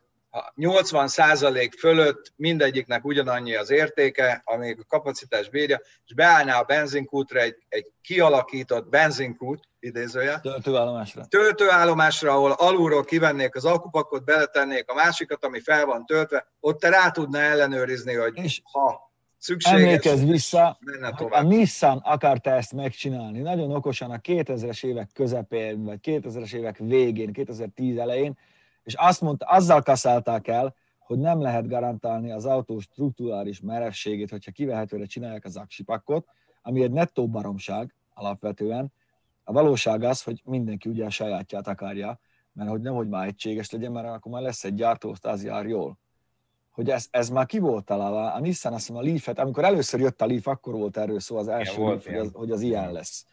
80% fölött mindegyiknek ugyanannyi az értéke, amíg a kapacitás bírja, és beállná a benzinkútra egy, egy kialakított benzinkút, idézője. Töltőállomásra. Töltőállomásra, ahol alulról kivennék az akupakot, beletennék a másikat, ami fel van töltve, ott te rá tudna ellenőrizni, hogy és, ha szükséges. Emlékezz vissza, a. Nissan akarta ezt megcsinálni. Nagyon okosan a 2000-es évek közepén, vagy 2000-es évek végén, 2010 elején, és azt mondta, azzal kaszálták el, hogy nem lehet garantálni az autó strukturális merevségét, hogyha kivehetőre csinálják az aksipakot, ami egy nettó baromság alapvetően. A valóság az, hogy mindenki ugye a sajátját akarja, mert hogy nehogy már egységes legyen, mert akkor már lesz egy gyártó, az jár jól. Hogy ez, ez már ki volt találva. A Nissan azt hiszem a Leaf-et, amikor először jött a Leaf, akkor volt erről szó az első volt Leaf, hogy az, hogy az ilyen lesz.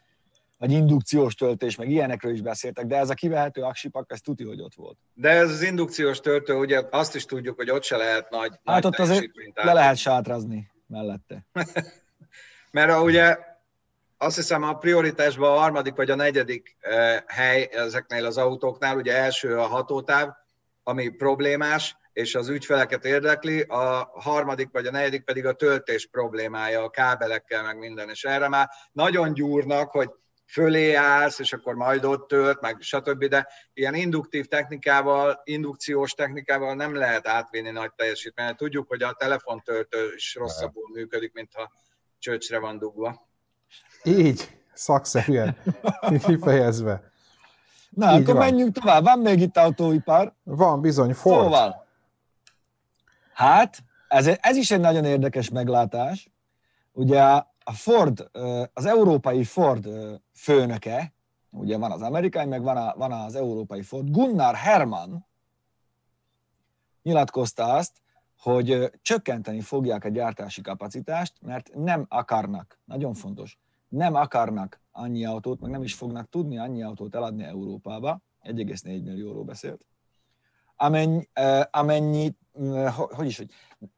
Vagy indukciós töltés, meg ilyenekről is beszéltek, de ez a kivehető aksipak, ez tuti, hogy ott volt. De ez az indukciós töltő, ugye azt is tudjuk, hogy ott se lehet nagy, Hát nagy ott azért le lehet sátrazni mellette. Mert ugye azt hiszem a prioritásban a harmadik vagy a negyedik eh, hely ezeknél az autóknál, ugye első a hatótáv, ami problémás, és az ügyfeleket érdekli, a harmadik vagy a negyedik pedig a töltés problémája, a kábelekkel, meg minden, és erre már nagyon gyúrnak, hogy fölé állsz, és akkor majd ott tölt, meg stb., de ilyen induktív technikával, indukciós technikával nem lehet átvinni nagy teljesítményt. Tudjuk, hogy a telefontöltő is rosszabbul működik, mintha csöcsre van dugva. Így, szakszerűen kifejezve. Na, Így akkor van. menjünk tovább. Van még itt autóipar. Van bizony Ford. Szóval, hát, ez, ez is egy nagyon érdekes meglátás. Ugye a Ford, az európai Ford főnöke, ugye van az amerikai, meg van, a, van az európai Ford, Gunnar Hermann nyilatkozta azt, hogy csökkenteni fogják a gyártási kapacitást, mert nem akarnak, nagyon fontos, nem akarnak annyi autót, meg nem is fognak tudni annyi autót eladni Európába, 1,4 millióról beszélt, amennyi, amennyi ho- hogy is, hogy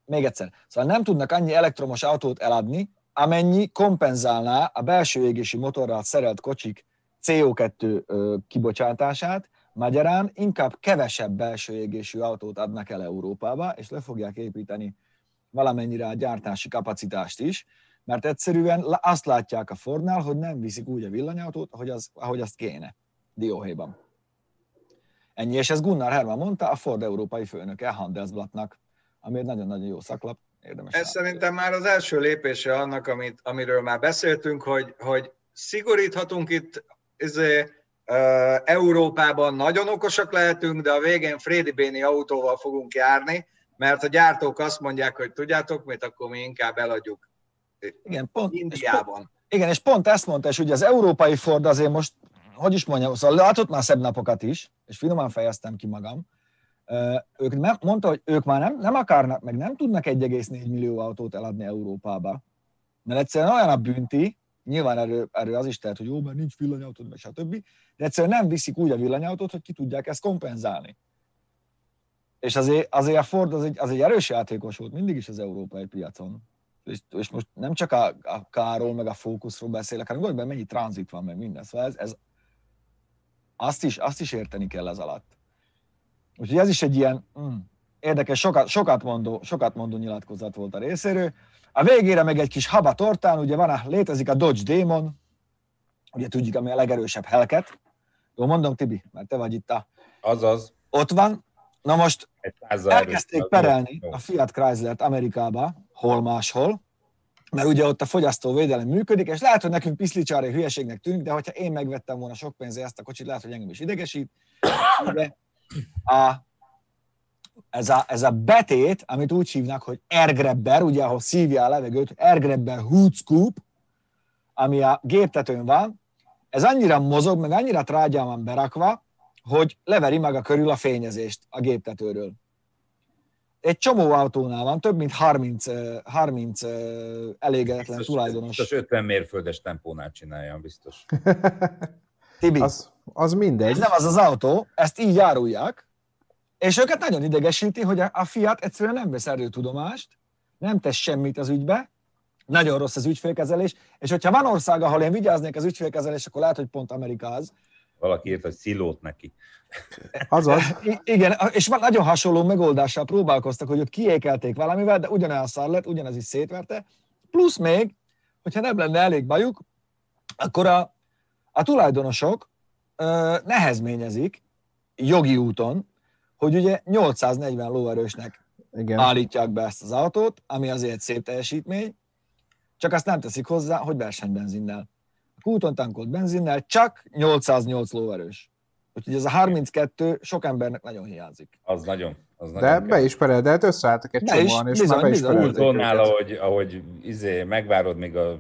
még egyszer, szóval nem tudnak annyi elektromos autót eladni, amennyi kompenzálná a belső égési motorral szerelt kocsik CO2 ö, kibocsátását, magyarán inkább kevesebb belső égésű autót adnak el Európába, és le fogják építeni valamennyire a gyártási kapacitást is, mert egyszerűen azt látják a Fordnál, hogy nem viszik úgy a villanyautót, ahogy, az, ahogy azt kéne dióhéjban. Ennyi, és ez Gunnar Hermann mondta, a Ford európai főnöke Handelsblattnak, ami egy nagyon-nagyon jó szaklap, érdemes. Ez szerintem már az első lépése annak, amit, amiről már beszéltünk, hogy, hogy szigoríthatunk itt izé, uh, Európában, nagyon okosak lehetünk, de a végén Frédi Béni autóval fogunk járni, mert a gyártók azt mondják, hogy tudjátok mit, akkor mi inkább eladjuk Igen, pont, és pont, Indiában. igen, és pont ezt mondta, és ugye az európai Ford azért most, hogy is mondjam, szóval látott már szebb napokat is, és finoman fejeztem ki magam, ők nem, mondta, hogy ők már nem, nem akarnak, meg nem tudnak 1,4 millió autót eladni Európába. Mert egyszerűen olyan a bünti, nyilván erről, erről az is tehet, hogy jó, mert nincs villanyautód, meg stb. De egyszerűen nem viszik úgy a villanyautót, hogy ki tudják ezt kompenzálni. És azért, azért a Ford az egy, az egy erős játékos volt mindig is az európai piacon. És, és most nem csak a, a Káról, meg a Focusról beszélek, hanem gondolj be, mennyi tranzit van, meg minden. Szóval ez, ez azt, is, azt is érteni kell ez alatt. Úgyhogy ez is egy ilyen mm, érdekes, sokat, sokat, mondó, sokat mondó nyilatkozat volt a részéről. A végére meg egy kis haba tortán, ugye van a, létezik a Dodge Demon, ugye tudjuk, ami a legerősebb Hellcat. Jó, mondom, Tibi, mert te vagy itt a... Azaz, Ott van. Na most elkezdték perelni a Fiat Chrysler-t Amerikába, hol máshol, mert ugye ott a fogyasztóvédelem működik, és lehet, hogy nekünk piszlicsári hülyeségnek tűnik, de hogyha én megvettem volna sok pénzért ezt a kocsit, lehet, hogy engem is idegesít. De a, ez, a, ez a betét, amit úgy hívnak, hogy airgrabber, ugye ahol szívja a levegőt, airgrabber hood scoop, ami a géptetőn van, ez annyira mozog, meg annyira trágyán van berakva, hogy leveri maga körül a fényezést a géptetőről. Egy csomó autónál van, több mint 30, eh, 30 eh, elégedetlen Biztos, tulajdonos. biztos 50 mérföldes tempónál csinálja, biztos. Tibi, Az, az mindegy. ez nem az az autó, ezt így árulják, és őket nagyon idegesíti, hogy a Fiat egyszerűen nem vesz tudomást, nem tesz semmit az ügybe, nagyon rossz az ügyfélkezelés, és hogyha van ország, ahol én vigyáznék az ügyfélkezelés, akkor lehet, hogy pont Amerika az. Valaki írt, hogy szilót neki. Azaz, I- igen, és van nagyon hasonló megoldással próbálkoztak, hogy ott kiékelték valamivel, de ugyanolyan szar lett, ugyanez is szétverte. Plusz még, hogyha nem lenne elég bajuk, akkor a, a tulajdonosok nehezményezik jogi úton, hogy ugye 840 lóerősnek Igen. állítják be ezt az autót, ami azért egy szép teljesítmény, csak azt nem teszik hozzá, hogy versenybenzinnel. A kúton tankolt benzinnel csak 808 lóerős. Úgyhogy ez a 32 sok embernek nagyon hiányzik. Az nagyon. Az De nagyon be is pereled, összeálltak egy csomóan, és bizony, már be is bizony. ahogy, ahogy izé, megvárod, még a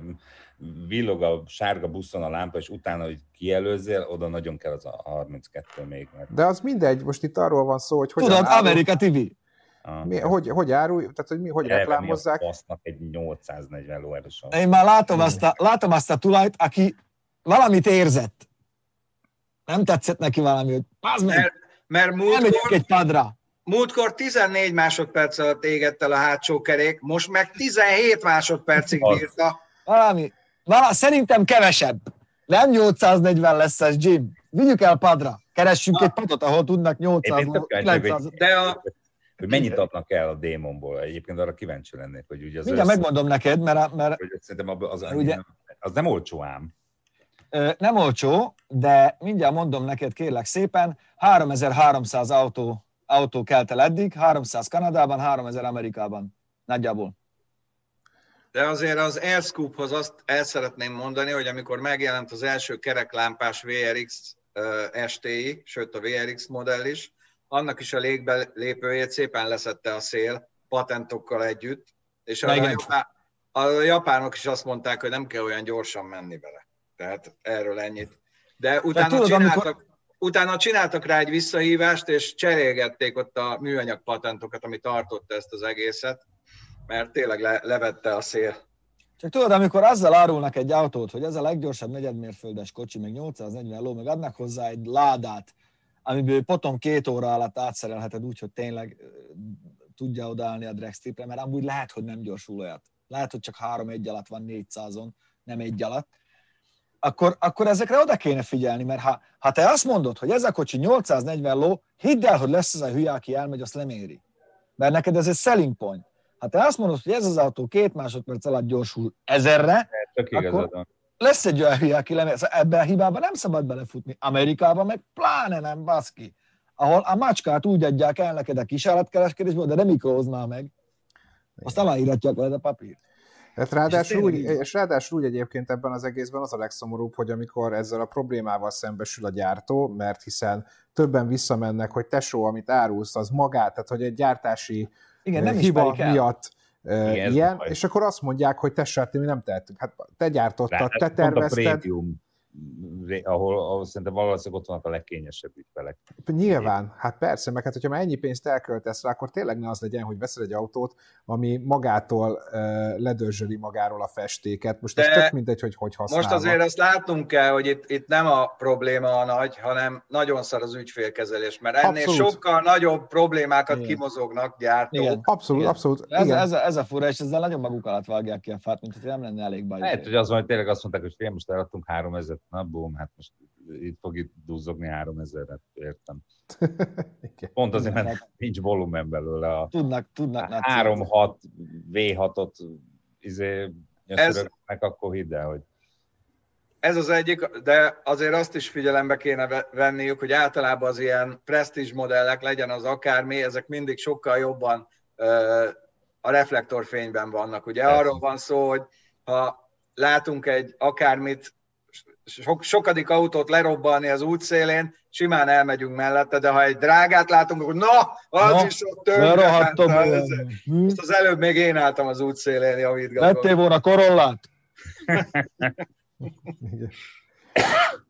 villog a sárga buszon a lámpa, és utána, hogy kielőzzél, oda nagyon kell az a 32 még. Mert, De az mindegy, most itt arról van szó, hogy hogyan Tudod, árul- Amerika TV. ah, mi, hogy, hogy árulj, tehát hogy mi, hogy elvenni reklámozzák. A fasznak egy 840 lóerős Én már látom azt a, látom azt a tulajt, aki valamit érzett. Nem tetszett neki valami, hogy pázd meg, Mert, mert múltkor, egy padra. múltkor 14 másodperc alatt égett el a hátsó kerék, most meg 17 másodpercig bírta. Valami, vala, szerintem kevesebb. Nem 840 lesz ez, Jim. Vigyük el padra. Keressünk egy padot, ahol tudnak 800 Én tök kíváncsi vagyok, 900 hogy- De a, hogy mennyit adnak el a démonból. Egyébként arra kíváncsi lennék, hogy ugye az Mindjárt össz- megmondom neked, mert, mert szerintem abba- az, Ugye- nem, az nem olcsó ám. Nem olcsó, de mindjárt mondom neked, kérlek szépen, 3300 autó, autó kelt el eddig, 300 Kanadában, 3000 Amerikában. Nagyjából. De azért az Airscoophoz azt el szeretném mondani, hogy amikor megjelent az első kereklámpás VRX STI, sőt a VRX modell is, annak is a légbelépőjét szépen leszette a szél patentokkal együtt, és a, japán, a japánok is azt mondták, hogy nem kell olyan gyorsan menni vele. Tehát erről ennyit. De utána, tudod, csináltak, amikor- utána csináltak rá egy visszahívást, és cserélgették ott a műanyag patentokat, ami tartotta ezt az egészet, mert tényleg le, levette a szél. Csak tudod, amikor azzal árulnak egy autót, hogy ez a leggyorsabb negyedmérföldes kocsi, meg 840 ló, meg adnak hozzá egy ládát, amiből potom két óra alatt átszerelheted úgy, hogy tényleg tudja odaállni a dragstripre, mert amúgy lehet, hogy nem gyorsul olyat. Lehet, hogy csak három egy alatt van 400-on, nem egy alatt. Akkor, akkor ezekre oda kéne figyelni, mert ha, ha te azt mondod, hogy ez a kocsi 840 ló, hidd el, hogy lesz az a hülye, aki elmegy, azt leméri. Mert neked ez egy selling point. Ha te azt mondod, hogy ez az autó két másodperc alatt gyorsul ezerre, Tök Akkor- van. lesz egy olyan hülye, aki lemegy. Szóval ebben a hibában nem szabad belefutni. Amerikában meg pláne nem, baszki. Ahol a macskát úgy adják el neked a kisállatkereskedésből, de nem mikróznál meg. Azt aláíratják veled a papír. Hát ráadásul, tényleg úgy, és ráadásul úgy egyébként ebben az egészben az a legszomorúbb, hogy amikor ezzel a problémával szembesül a gyártó, mert hiszen többen visszamennek, hogy tesó, amit árulsz, az magát, tehát hogy egy gyártási Igen, nem hiba el. miatt Igen, ilyen, és akkor azt mondják, hogy tesó, hát mi nem tehetünk. Hát te gyártottad, te a tervezted, prémium, ré- ahol, ahol szerintem valószínűleg ott vannak a legkényesebb ügyfelek. Nyilván, hát persze, meg hát hogyha már ennyi pénzt elköltesz rá, akkor tényleg ne az legyen, hogy veszel egy autót, ami magától uh, ledörzsöli magáról a festéket. Most ez De tök mindegy, hogy hogy használva. Most azért azt látnunk kell, hogy itt, itt nem a probléma a nagy, hanem nagyon szar az ügyfélkezelés, mert ennél Abszolút. sokkal nagyobb problémákat Igen. kimozognak gyártók. Igen. Abszolút, Igen. abszolút. Ez, igen. ez, a, ez a fura, és ezzel nagyon maguk alatt vágják ki a fát, mint hogy nem lenne elég baj. Lehet, hogy az van, hogy tényleg azt mondták, hogy fél, most eladtunk 3000 na bum, hát most itt fog itt duzzogni 3000-et, értem. Igen. Pont azért, mert nincs volumen belőle a Tudnak, tudnak. nácik. 3-6 V6-ot izé, Ez- meg akkor hidd el, hogy Ez az egyik, de azért azt is figyelembe kéne ve- venniük, hogy általában az ilyen presztízs modellek, legyen az akármi, ezek mindig sokkal jobban ö, a reflektorfényben vannak. Ugye Persze. arról van szó, hogy ha látunk egy akármit, sok, sokadik autót lerobbalni az útszélén, simán elmegyünk mellette, de ha egy drágát látunk, akkor na, az Na, is ott tönkre. Hm? Azt az előbb még én álltam az útszélén javítgatom. Vettél volna korollát?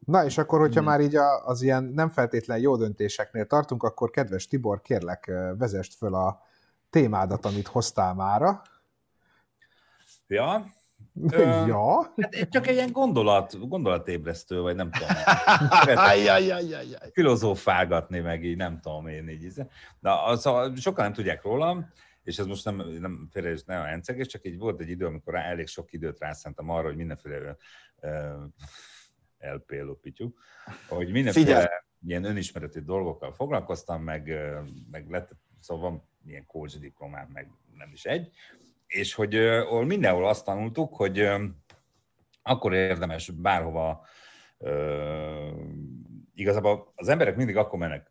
Na és akkor, hogyha már így az ilyen nem feltétlen jó döntéseknél tartunk, akkor kedves Tibor, kérlek, vezest föl a témádat, amit hoztál mára. Ja, ja, hát csak egy ilyen gondolat, gondolatébresztő, vagy nem tudom. Filozófálgatni, meg így nem tudom én így. De az, szóval sokan nem tudják rólam, és ez most nem, nem félre is nem enceges, csak így volt egy idő, amikor rá, elég sok időt rászántam arra, hogy mindenféle uh, elpéló pityú, hogy mindenféle Figyelj. ilyen önismereti dolgokkal foglalkoztam, meg, meg lett, szóval van ilyen coach diplomám, meg nem is egy, és hogy ö, mindenhol azt tanultuk, hogy ö, akkor érdemes bárhova ö, igazából az emberek mindig akkor mennek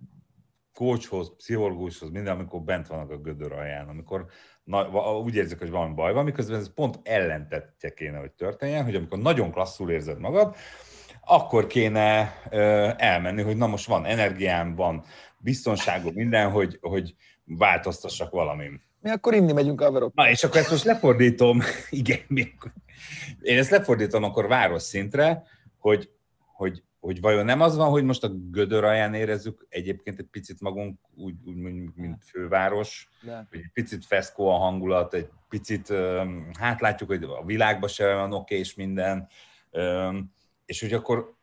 coachhoz, pszichológushoz, minden, amikor bent vannak a gödör alján, amikor na, úgy érzik, hogy valami baj van, miközben ez pont ellentetje kéne, hogy történjen, hogy amikor nagyon klasszul érzed magad, akkor kéne ö, elmenni, hogy na most van energiám, van biztonságom, minden, hogy, hogy változtassak valamin. Mi akkor inni megyünk a Na, és akkor ezt most lefordítom, igen, mi, én ezt lefordítom akkor város szintre, hogy, hogy, hogy vajon nem az van, hogy most a gödör alján érezzük egyébként egy picit magunk, úgy, úgy mint főváros, De. hogy egy picit feszkó a hangulat, egy picit, hát látjuk, hogy a világban se van oké és minden, és hogy akkor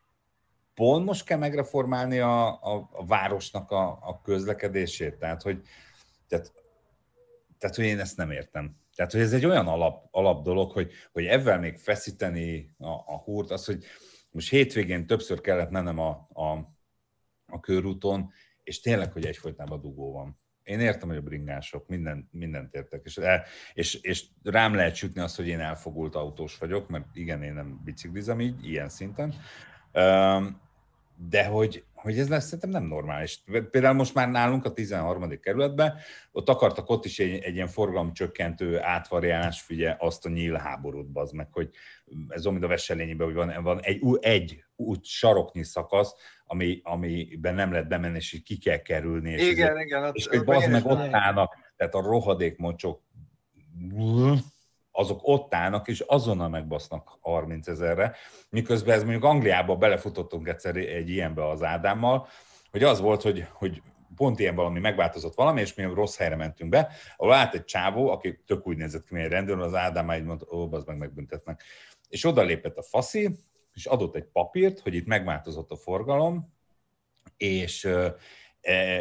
pont most kell megreformálni a, a, a városnak a, a közlekedését, tehát hogy, tehát, tehát hogy én ezt nem értem. Tehát, hogy ez egy olyan alap, alap dolog, hogy, hogy ebben még feszíteni a, a húrt, az, hogy most hétvégén többször kellett mennem a, a, a körúton, és tényleg, hogy egyfolytában dugó van. Én értem, hogy a bringások minden, mindent értek, és, és, és rám lehet sütni azt, hogy én elfogult autós vagyok, mert igen, én nem biciklizem így, ilyen szinten, de hogy, hogy ez lesz, szerintem nem normális. Például most már nálunk a 13. kerületben, ott akartak ott is egy, egy ilyen forgalomcsökkentő átvariálás, figye azt a nyílháborút, az meg, hogy ez olyan, mint a Veselényiben, hogy van, van egy, egy út saroknyi szakasz, ami, amiben nem lehet bemenni, és így ki kell kerülni. És igen, ez, igen. És hogy bazd meg ott állnak, tehát a rohadék mocsok azok ott állnak, és azonnal megbasznak 30 ezerre, miközben ez mondjuk Angliába belefutottunk egyszer egy ilyenbe az Ádámmal, hogy az volt, hogy, hogy pont ilyen valami megváltozott valami, és mi rossz helyre mentünk be, ahol állt egy csávó, aki tök úgy nézett ki, mint egy rendőr, az Ádám így mondta, ó, az meg megbüntetnek. És oda lépett a faszi, és adott egy papírt, hogy itt megváltozott a forgalom, és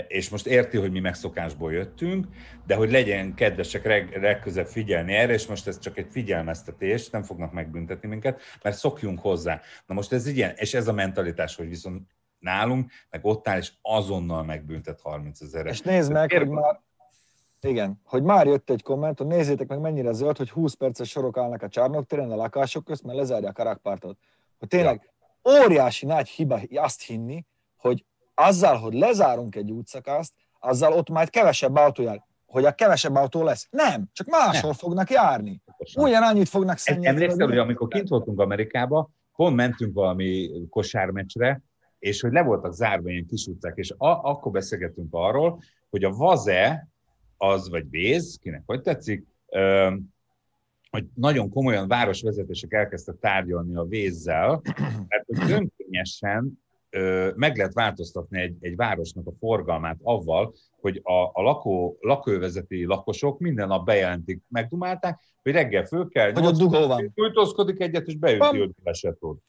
és most érti, hogy mi megszokásból jöttünk, de hogy legyen kedvesek reg, legközebb figyelni erre, és most ez csak egy figyelmeztetés, nem fognak megbüntetni minket, mert szokjunk hozzá. Na most ez ilyen, és ez a mentalitás, hogy viszont nálunk, meg ott áll, és azonnal megbüntet 30 ezer. És nézd meg, hogy már, igen, hogy már jött egy komment, hogy nézzétek meg mennyire zöld, hogy 20 perces sorok állnak a csarnok téren a lakások közt, mert lezárják a rakpártot. Hogy tényleg ja. óriási nagy hiba azt hinni, hogy azzal, hogy lezárunk egy útszakaszt, azzal ott majd kevesebb autó jár. Hogy a kevesebb autó lesz. Nem, csak máshol nem. fognak járni. Ugyanannyit fognak szennyezni. Emlékszem, hogy amikor kint voltunk Amerikába, pont mentünk valami kosármecsre, és hogy le voltak zárva ilyen kis utcák, és a, akkor beszélgettünk arról, hogy a vaze, az, vagy véz, kinek hogy tetszik, hogy nagyon komolyan városvezetések elkezdtek tárgyalni a vézzel, mert hogy önkényesen meg lehet változtatni egy, egy városnak a forgalmát avval, hogy a, a lakó, lakővezeti lakosok minden nap bejelentik, megdumálták, hogy reggel föl kell, hogy ott dugó van. Újtózkodik egyet, és beüti őt lesetót.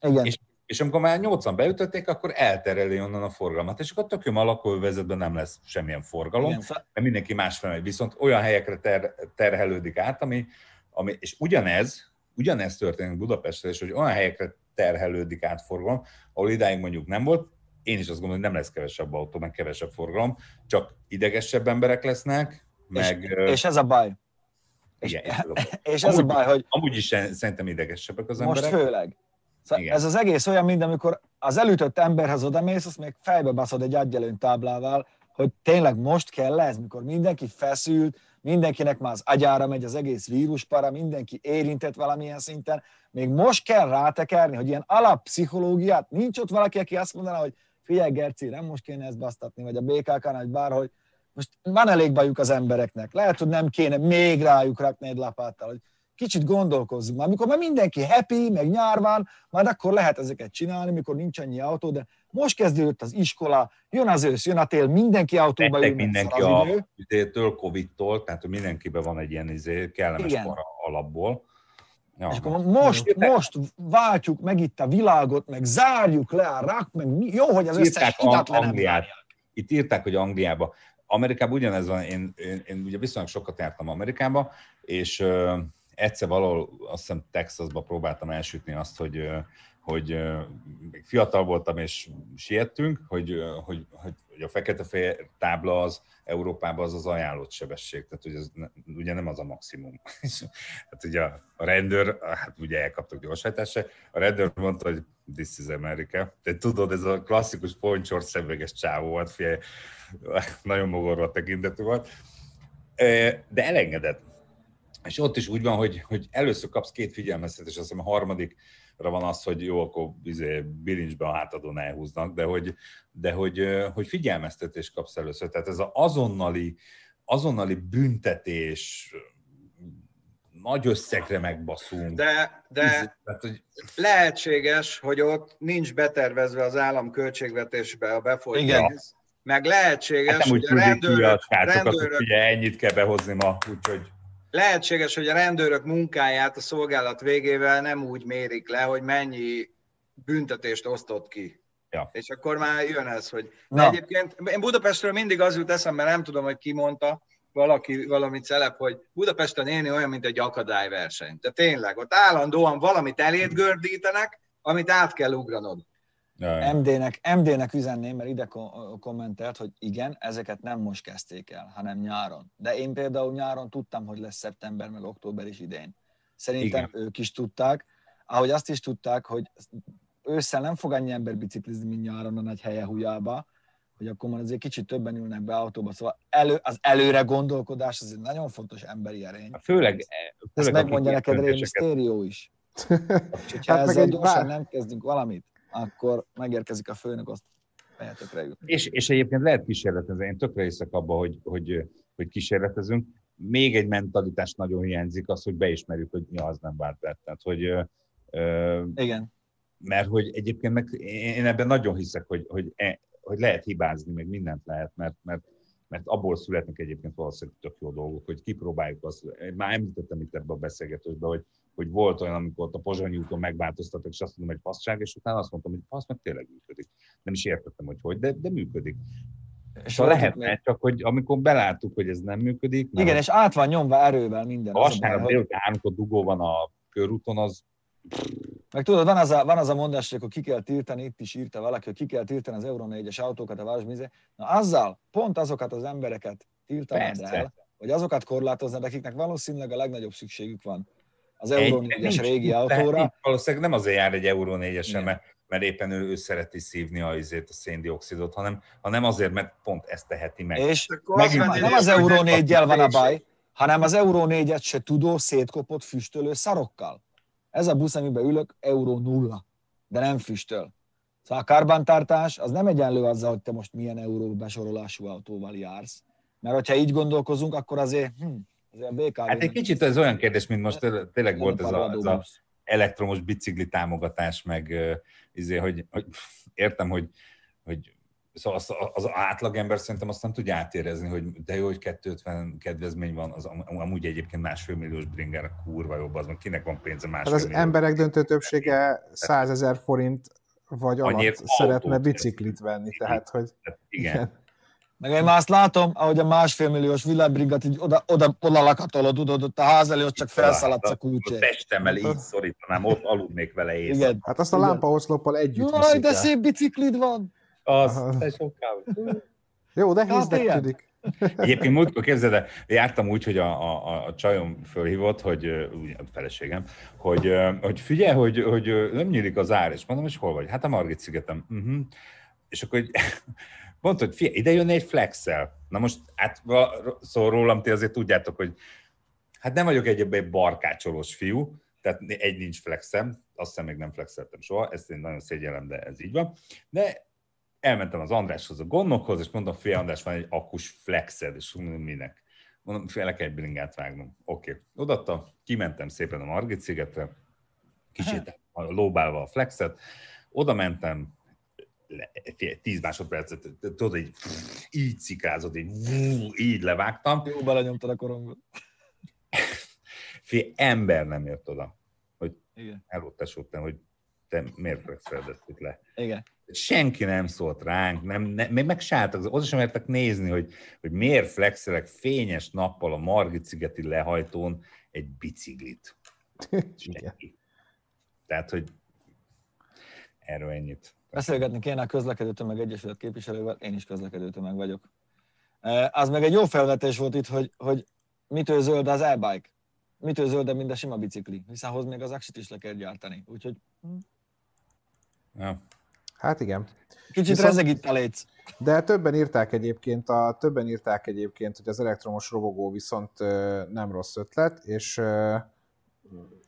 Igen. És, és amikor már nyolcan beütötték, akkor eltereli onnan a forgalmat, és akkor tök jó, a lakóvezetben nem lesz semmilyen forgalom, Igen. mert mindenki más felmegy. Viszont olyan helyekre ter, terhelődik át, ami, ami, és ugyanez, ugyanez történik Budapesten, és hogy olyan helyekre terhelődik át forgalom, ahol idáig mondjuk nem volt. Én is azt gondolom, hogy nem lesz kevesebb autó, meg kevesebb forgalom, csak idegesebb emberek lesznek, meg... És, és ez a baj. Igen, és, ez a baj. és ez amúgy, a baj, hogy... Amúgy is szerintem idegesebbek az most emberek. Most főleg. Szóval ez az egész olyan, mint amikor az elütött emberhez odamész, azt még fejbe baszod egy aggyelőn táblával, hogy tényleg most kell ez, mikor mindenki feszült, mindenkinek már az agyára megy az egész víruspara, mindenki érintett valamilyen szinten, még most kell rátekerni, hogy ilyen alappszichológiát, nincs ott valaki, aki azt mondaná, hogy figyelj Gerci, nem most kéne ezt basztatni, vagy a BKK-nál, vagy bárhogy, most van elég bajuk az embereknek, lehet, hogy nem kéne még rájuk rakni egy lapáttal, hogy kicsit gondolkozzunk. Már amikor már mindenki happy, meg nyár van, majd akkor lehet ezeket csinálni, mikor nincs annyi autó, de most kezdődött az iskola, jön az ősz, jön a tél, mindenki autóba ül, mindenki a idő. Covid-tól, tehát mindenkiben van egy ilyen izé, kellemes Igen. alapból. Ja. És akkor most, most váltjuk meg itt a világot, meg zárjuk le a rak, meg jó, hogy az összes hidat Angliát. Itt írták, hogy Angliába. Amerikában ugyanez van, én, én, én ugye viszonylag sokat jártam Amerikába, és egyszer valahol, azt hiszem Texasba próbáltam elsütni azt, hogy, hogy fiatal voltam és siettünk, hogy, hogy, hogy, hogy a fekete-fehér tábla az Európában az az ajánlott sebesség, tehát hogy ez ugye nem az a maximum. hát ugye a rendőr, hát ugye elkaptak gyorsajtásra, a rendőr mondta, hogy this is America. De tudod, ez a klasszikus poncsor szemüveges csávó volt, fél, nagyon mogorva tekintetű volt, de elengedett. És ott is úgy van, hogy, hogy először kapsz két figyelmeztetés, azt hiszem a harmadik van az, hogy jó, akkor izé, bilincsbe a hátadon elhúznak, de hogy, de hogy, hogy figyelmeztetést kapsz először. Tehát ez az azonnali, azonnali büntetés, nagy összegre megbaszunk. De, de Tehát, hogy... lehetséges, hogy ott nincs betervezve az állam költségvetésbe a befolyt pénz, meg lehetséges, hát hogy a rendőrök... rendőrök... Hogy ugye ennyit kell behozni ma, úgyhogy... Lehetséges, hogy a rendőrök munkáját a szolgálat végével nem úgy mérik le, hogy mennyi büntetést osztott ki. Ja. És akkor már jön ez, hogy... De egyébként én Budapestről mindig az jut eszembe, nem tudom, hogy ki mondta, valaki, valamit szelep, hogy Budapesten élni olyan, mint egy akadályverseny. De tényleg, ott állandóan valamit eléd gördítenek, amit át kell ugranod. MD-nek, MD-nek üzenném, mert ide kommentelt, hogy igen, ezeket nem most kezdték el, hanem nyáron. De én például nyáron tudtam, hogy lesz szeptember, meg október is idén. Szerintem igen. ők is tudták, ahogy azt is tudták, hogy ősszel nem fog annyi ember biciklizni, mint nyáron a nagy helye hújába, hogy akkor már azért kicsit többen ülnek be autóba. Szóval elő, az előre gondolkodás az egy nagyon fontos emberi erény. Főleg, főleg ezt megmondja neked Ré Mysterio is. És ha hát ezzel gyorsan bár... nem kezdünk valamit, akkor megérkezik a főnök, azt fejetekre jut. És, és egyébként lehet kísérletezni. Én tökre hiszek abba, hogy, hogy, hogy kísérletezünk. Még egy mentalitás nagyon hiányzik, az, hogy beismerjük, hogy mi az nem vált be. Tehát, hogy, ö, Igen. Mert hogy egyébként meg én ebben nagyon hiszek, hogy, hogy, e, hogy lehet hibázni, meg mindent lehet, mert, mert mert abból születnek egyébként valószínűleg tök jó dolgok, hogy kipróbáljuk azt. Én már említettem itt ebbe a beszélgetésben, hogy hogy volt olyan, amikor ott a Pozsonyi úton megváltoztattak, és azt mondom, hogy faszság, és utána azt mondtam, hogy fasz, meg tényleg működik. Nem is értettem, hogy hogy, de, de működik. És szóval lehetne, még... csak hogy amikor beláttuk, hogy ez nem működik. Igen, és át van nyomva erővel minden. Vasárnap délután, amikor dugó van a körúton, az meg tudod, van az, a, van az a mondás, hogy akkor ki kell tiltani, itt is írta valaki, hogy ki kell tiltani az Euro 4-es autókat a városmíze. Na azzal pont azokat az embereket tiltanád el, hogy azokat korlátoznád, akiknek valószínűleg a legnagyobb szükségük van az Euró 4-es régi autóra. Valószínűleg nem azért jár egy Euró 4 mert, mert éppen ő, ő szereti szívni a, azért, a széndiokszidot, hanem, hanem azért, mert pont ezt teheti meg. És meg, nem az Euró 4 van a baj, hanem az Euró 4-et se tudó, szétkopott, füstölő szarokkal. Ez a busz, amiben ülök, Euró nulla, de nem füstöl. Szóval a karbantártás az nem egyenlő azzal, hogy te most milyen euró besorolású autóval jársz. Mert hogyha így gondolkozunk, akkor azért hm, a BKV hát egy kicsit ez olyan kérdés, mint most tényleg volt ez a, ez a elektromos bicikli támogatás, meg izé, hogy, hogy értem, hogy, hogy Szóval az, az átlagember szerintem azt nem tudja átérezni, hogy de jó, hogy 250 kedvezmény van, az amúgy egyébként másfél milliós bringer kurva jobb, az meg kinek van pénze másfél hát az millió. emberek döntő többsége 100 ezer forint vagy alatt szeretne biciklit venni, tehát hogy... Igen. igen. Meg én már azt látom, ahogy a másfél milliós világbrigat így oda, oda, oda lakatolod, tudod, ott a ház elé, ott csak felszaladsz a kulcsért. A testemmel így szorítanám, ott aludnék vele éjszaka. Igen. Hát azt a lámpaoszloppal együtt Jaj, de szép biciklid van! Az, te sokkal. Jó, de hízdek tudik. Egyébként múltkor képzeld el, jártam úgy, hogy a, a, a csajom fölhívott, hogy a feleségem, hogy, hogy figyelj, hogy, hogy nem nyílik az ár, és mondom, és hol vagy? Hát a Margit szigetem. Uh-huh. És akkor mondta, hogy figyelj, ide jönne egy flexel. Na most, hát szóval rólam ti azért tudjátok, hogy hát nem vagyok egy, egy barkácsolós fiú, tehát egy nincs flexem, azt hiszem még nem flexeltem soha, ezt én nagyon szégyellem, de ez így van. De elmentem az Andráshoz a gondokhoz, és mondom, fél András, van egy akus flexed, és mondom, minek? Mondom, fél kell egy bringát vágnom. Oké. Okay. Odatta, kimentem szépen a Margit szigetre, kicsit lóbálva a flexet, oda mentem, 10 másodpercet, tudod, így, így cikrázod, így, így levágtam. Jó, belenyomtad a korongot. Fél ember nem jött oda, hogy elottasodtam, hogy te miért flexeled itt le. Igen. Senki nem szólt ránk, nem, nem, még megsáltak, oda sem mertek nézni, hogy, hogy miért flexelek fényes nappal a Margit-szigeti lehajtón egy biciklit. Senki. Tehát, hogy Erről ennyit. Beszélgetni kéne a közlekedő tömeg egyesület képviselővel, én is közlekedő tömeg vagyok. E, Az meg egy jó felvetés volt itt, hogy, hogy mitől zöld az e-bike. Mitől zöldebb, mint a sima bicikli. Hiszen ahhoz még az aksit is le kell gyártani. Úgyhogy Ja. Hát igen. kicsit Viszont- rezeg itt a léc. De többen írták egyébként, a, többen írták egyébként, hogy az elektromos robogó viszont ö, nem rossz ötlet, és ö,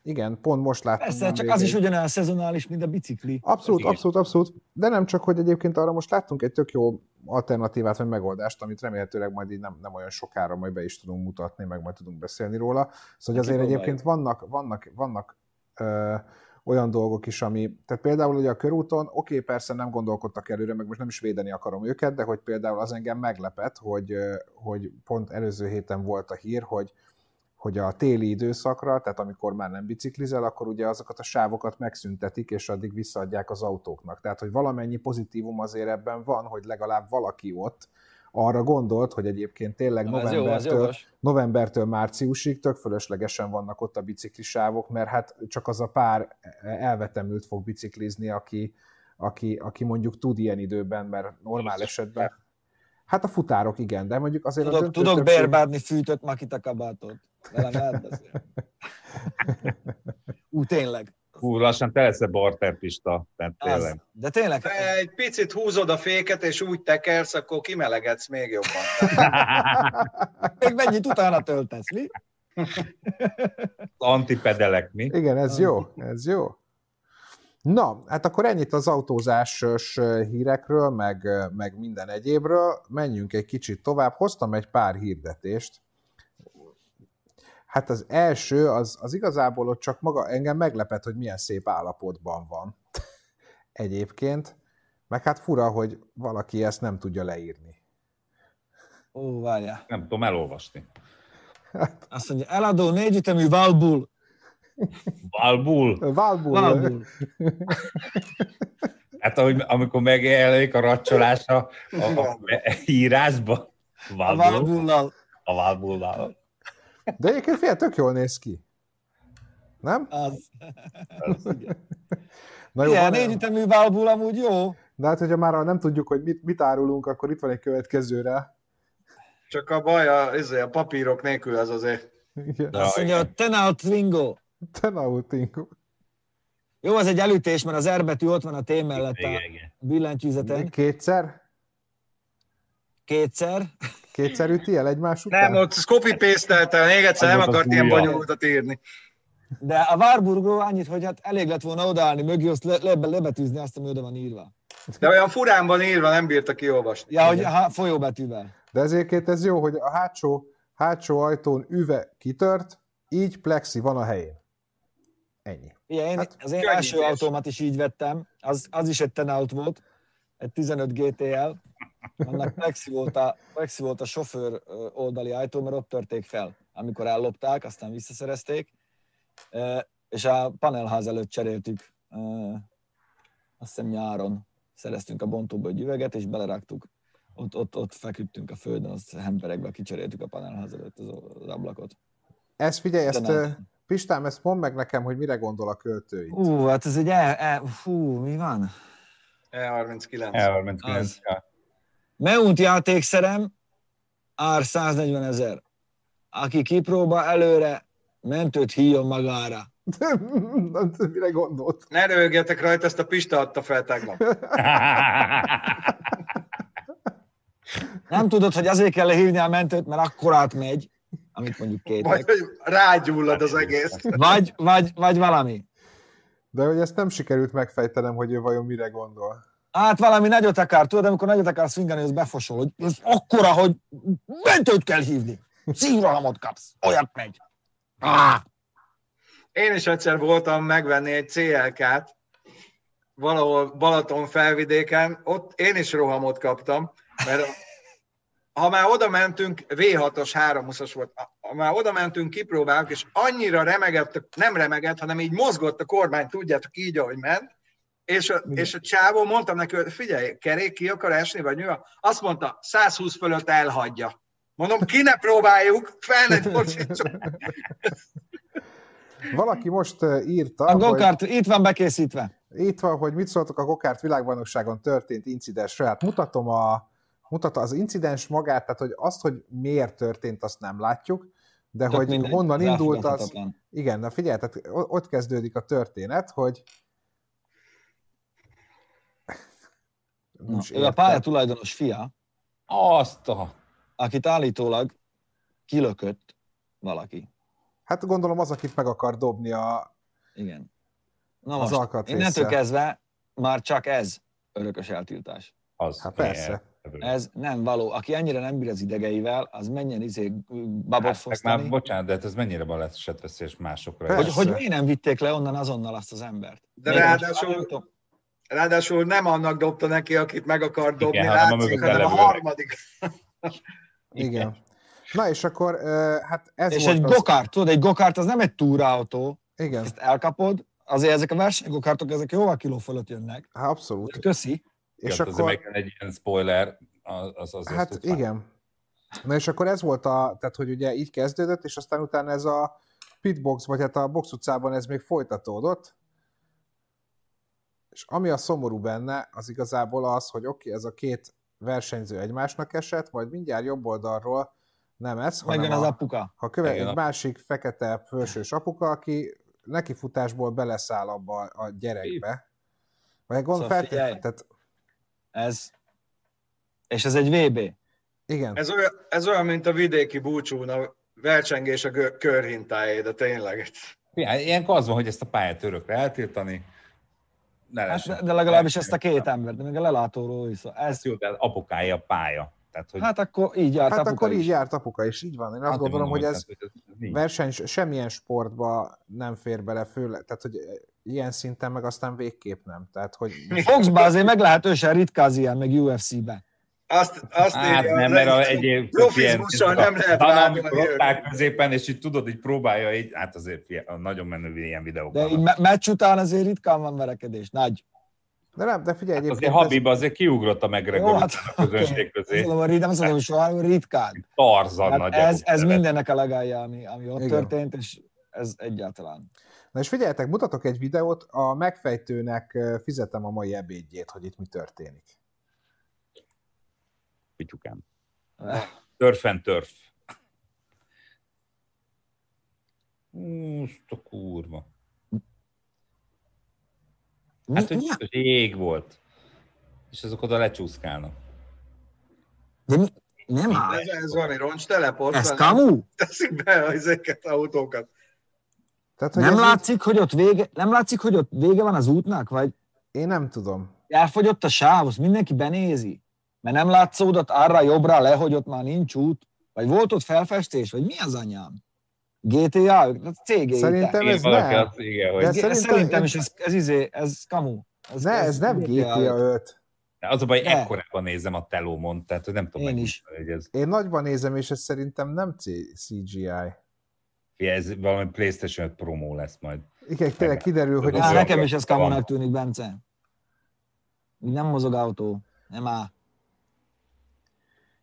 igen, pont most láttam. Persze, csak nemrég az is ugyanolyan szezonális, mint a bicikli. Abszolút, abszolút, abszolút. De nem csak, hogy egyébként arra most láttunk egy tök jó alternatívát, vagy megoldást, amit remélhetőleg majd így nem, nem olyan sokára majd be is tudunk mutatni, meg majd tudunk beszélni róla. Szóval hogy azért egyébként vannak, vannak, vannak ö, olyan dolgok is, ami, tehát például ugye a körúton, oké, persze nem gondolkodtak előre, meg most nem is védeni akarom őket, de hogy például az engem meglepett, hogy, hogy pont előző héten volt a hír, hogy hogy a téli időszakra, tehát amikor már nem biciklizel, akkor ugye azokat a sávokat megszüntetik, és addig visszaadják az autóknak. Tehát, hogy valamennyi pozitívum azért ebben van, hogy legalább valaki ott arra gondolt, hogy egyébként tényleg Na, ez jó, novembertől, novembertől márciusig tök fölöslegesen vannak ott a biciklisávok, mert hát csak az a pár elvetemült fog biciklizni, aki, aki, aki mondjuk tud ilyen időben, mert normál esetben. Hát a futárok igen, de mondjuk azért Tudok, döntő tudok többség- bérbárni fűtött makita kabátot. Velem lehet beszélni. Ú, tényleg. Hú, lassan te leszel barterpista, tehát Az. tényleg. De tényleg, Egy picit húzod a féket, és úgy tekersz, akkor kimelegedsz még jobban. még mennyit utána töltesz, mi? Antipedelek, mi? Igen, ez jó, ez jó. Na, hát akkor ennyit az autózásos hírekről, meg, meg minden egyébről. Menjünk egy kicsit tovább. Hoztam egy pár hirdetést. Hát az első, az, az igazából ott csak maga engem meglepett, hogy milyen szép állapotban van. Egyébként. Meg hát fura, hogy valaki ezt nem tudja leírni. Ó, várjál. Nem tudom elolvasni. Azt mondja, eladó négyütemű Valbull. Valbul. Valbul, Valbull. Hát ahogy, amikor megjelenik a racsolás a, a, a írásba. A Valbul. Valbullal. A Valbullal. De egyébként fél tök jól néz ki. Nem? Az. Na jó, Igen, van- négyütemű Valbull amúgy jó. De hát, hogyha már nem tudjuk, hogy mit, mit árulunk, akkor itt van egy következőre. Csak a baj a, izé, a papírok nélkül az azért. Igen. Azt Ja, mondja, igen. Tenal Twingo. Tenauting. Jó, az egy elütés, mert az R betű ott van a T mellett Igen, a igen. billentyűzeten. Kétszer? Kétszer. Kétszer üti el egymás után? Nem, ott copy paste még egyszer nem akart ilyen bonyolultat írni. De a Warburgról annyit, hogy hát elég lett volna odaállni mögé, azt le, le, lebetűzni azt, ami oda van írva. De olyan furán van írva, nem bírta kiolvasni. Ja, hogy ha, folyóbetűvel. De ezért ez jó, hogy a hátsó, hátsó ajtón üve kitört, így plexi van a helyén. Ennyi. Igen, én Hát, az én első autómat is így vettem, az, az is egy Tenaut volt, egy 15 GTL, annak plexi volt, a, plexi volt a sofőr oldali ajtó, mert ott törték fel, amikor ellopták, aztán visszaszerezték, és a panelház előtt cseréltük, azt hiszem nyáron szereztünk a bontóba egy üveget, és beleraktuk, ott, ott, ott feküdtünk a földön, azt hemperegbe kicseréltük a panelház előtt az, az ablakot. Ezt figyelj, ezt, ö, Pistám, ezt mondd meg nekem, hogy mire gondol a költő itt. Ú, hát ez egy, e, e, fú, mi van? E39. Elment Az. 9 Meunt játékszerem, ár 140 ezer. Aki kipróbál előre, mentőt híjon magára. mire gondolt? Ne röhögjetek rajta, ezt a Pista adta fel tegnap. Nem tudod, hogy azért kell lehívni a mentőt, mert akkor átmegy, amit mondjuk Vagy kétek. hogy rágyullad az egész. Vagy, vagy, vagy valami. De hogy ezt nem sikerült megfejtenem, hogy ő vajon mire gondol. Hát valami nagyot akar, tudod, amikor nagyot akar swingani, az befosol, hogy ez akkora, hogy mentőt kell hívni. Szívrohamot kapsz, olyat megy. Ah, Én is egyszer voltam megvenni egy CLK-t, valahol Balaton felvidéken, ott én is rohamot kaptam, mert ha már oda mentünk, V6-os, 320-as volt, ha már oda mentünk, kipróbáljuk, és annyira remegett, nem remegett, hanem így mozgott a kormány, tudjátok, így, ahogy ment, és a, és a csávó, mondtam neki, hogy figyelj, kerék ki akar esni, vagy mi van? Azt mondta, 120 fölött elhagyja. Mondom, ki ne próbáljuk, fel ne gyorsítsuk. Valaki most írta, a hogy... gokart itt van bekészítve. Itt van, hogy mit szóltok a Gokárt világbajnokságon történt incidensről. Hát mutatom a, mutat az incidens magát, tehát hogy azt, hogy miért történt, azt nem látjuk, de Tök hogy mindegy, honnan indult az... Igen, na figyelj, tehát ott kezdődik a történet, hogy... Na, ő a értem. pálya tulajdonos fia, Azt a... akit állítólag kilökött valaki. Hát gondolom az, akit meg akar dobni a... Igen. Na Az most, innentől kezdve már csak ez örökös eltiltás. Az. Hát persze. Ez nem való. Aki ennyire nem bír az idegeivel, az menjen izé babot Hát, már, bocsánat, de hát ez mennyire balesetveszélyes másokra. Persze. Hogy, hogy miért nem vitték le onnan azonnal azt az embert? De Még ráadásul- Ráadásul nem annak dobta neki, akit meg akar dobni, Igen, hanem a látszik, mögötte hanem a levőnek. harmadik. Igen. Na és akkor, hát ez És volt egy az... gokárt, tudod, egy gokárt az nem egy túraautó, Igen, ezt elkapod, azért ezek a versenygokártok, ezek jóval kiló fölött jönnek. hát abszolút. Köszi. És És akkor... Azért egy ilyen spoiler, az, az Hát igen. Na és akkor ez volt a, tehát hogy ugye így kezdődött, és aztán utána ez a pitbox, vagy hát a box utcában ez még folytatódott. És ami a szomorú benne, az igazából az, hogy oké, okay, ez a két versenyző egymásnak esett, majd mindjárt jobb oldalról nem ez, hanem Megjön az a, apuka. ha követ, egy másik fekete felsős apuka, aki nekifutásból beleszáll abba a gyerekbe. Vagy gond Szóval figyelj. tehát Ez. És ez egy VB. igen, Ez olyan, ez olyan, mint a vidéki búcsún, a versengés a gö- körhintáé, de tényleg. Figyelj, Ilyenkor az van, hogy ezt a pályát örökre eltiltani. Ne Hát, de, de legalábbis ezt a két embert, de még a lelátóról is. Ez, jó, de apukája a pálya. Tehát, hogy hát akkor így járt hát apuka akkor is. így járt apuka is, így van. Én azt Azért gondolom, hogy mondom, ez tehát, hogy ez verseny semmilyen sportba nem fér bele, főleg, tehát hogy ilyen szinten meg aztán végképp nem. Tehát, hogy Foxba azért meglehetősen ritka az ilyen, meg UFC-be. Azt, azt Hát írja, nem, mert a egy- egyéb profizmussal nem lehet őket. áll középen, és így tudod, így próbálja, így, hát azért nagyon menő ilyen videók De így me- meccs után azért ritkán van verekedés. Nagy. de nem, de figyelj, Hát azért ez, Habib azért kiugrott a McGregor hát, a közönség Azt közé. mondom, nem mondom, hogy soha, ritkán. Tarzan Hát nagy ez, ez mindennek a legalja, ami, ami ott Igen. történt, és ez egyáltalán. na és figyeljetek, mutatok egy videót, a megfejtőnek fizetem a mai ebédjét, hogy itt mi történik. Pityukám. Turf and turf. Hú, azt a kurva. Hát, hogy Mi- biztos ég volt. És azok oda lecsúszkálnak. De mi, nem áll. Ez, ez valami roncs teleport. Ez kamu? Teszik be ezeket autókat. Tehát, hogy Nem ez így- látszik, hogy ott vége, nem látszik, hogy ott vége van az útnak, vagy Én nem tudom. elfogyott a sáv, azt mindenki benézi. Mert nem látszódott arra jobbra le, hogy ott már nincs út, vagy volt ott felfestés, vagy mi az anyám? GTA, ez CG. Szerintem ez valaki nem. igen, hogy De Ez szerintem- szerintem, is ez, ez, izé, ez kamu. Ne, ez nem GTA 5. De az a baj, De. ekkorában nézem a telómon, tehát hogy nem tudom Én meg, is. hogy ez, Én nagyban nézem, és ez szerintem nem CGI. ez valami PlayStation 5 promó lesz majd. Igen, tényleg kiderül, hogy ez, nekem is ez kamunak tűnik, Bence. Így nem mozog autó. Nem áll.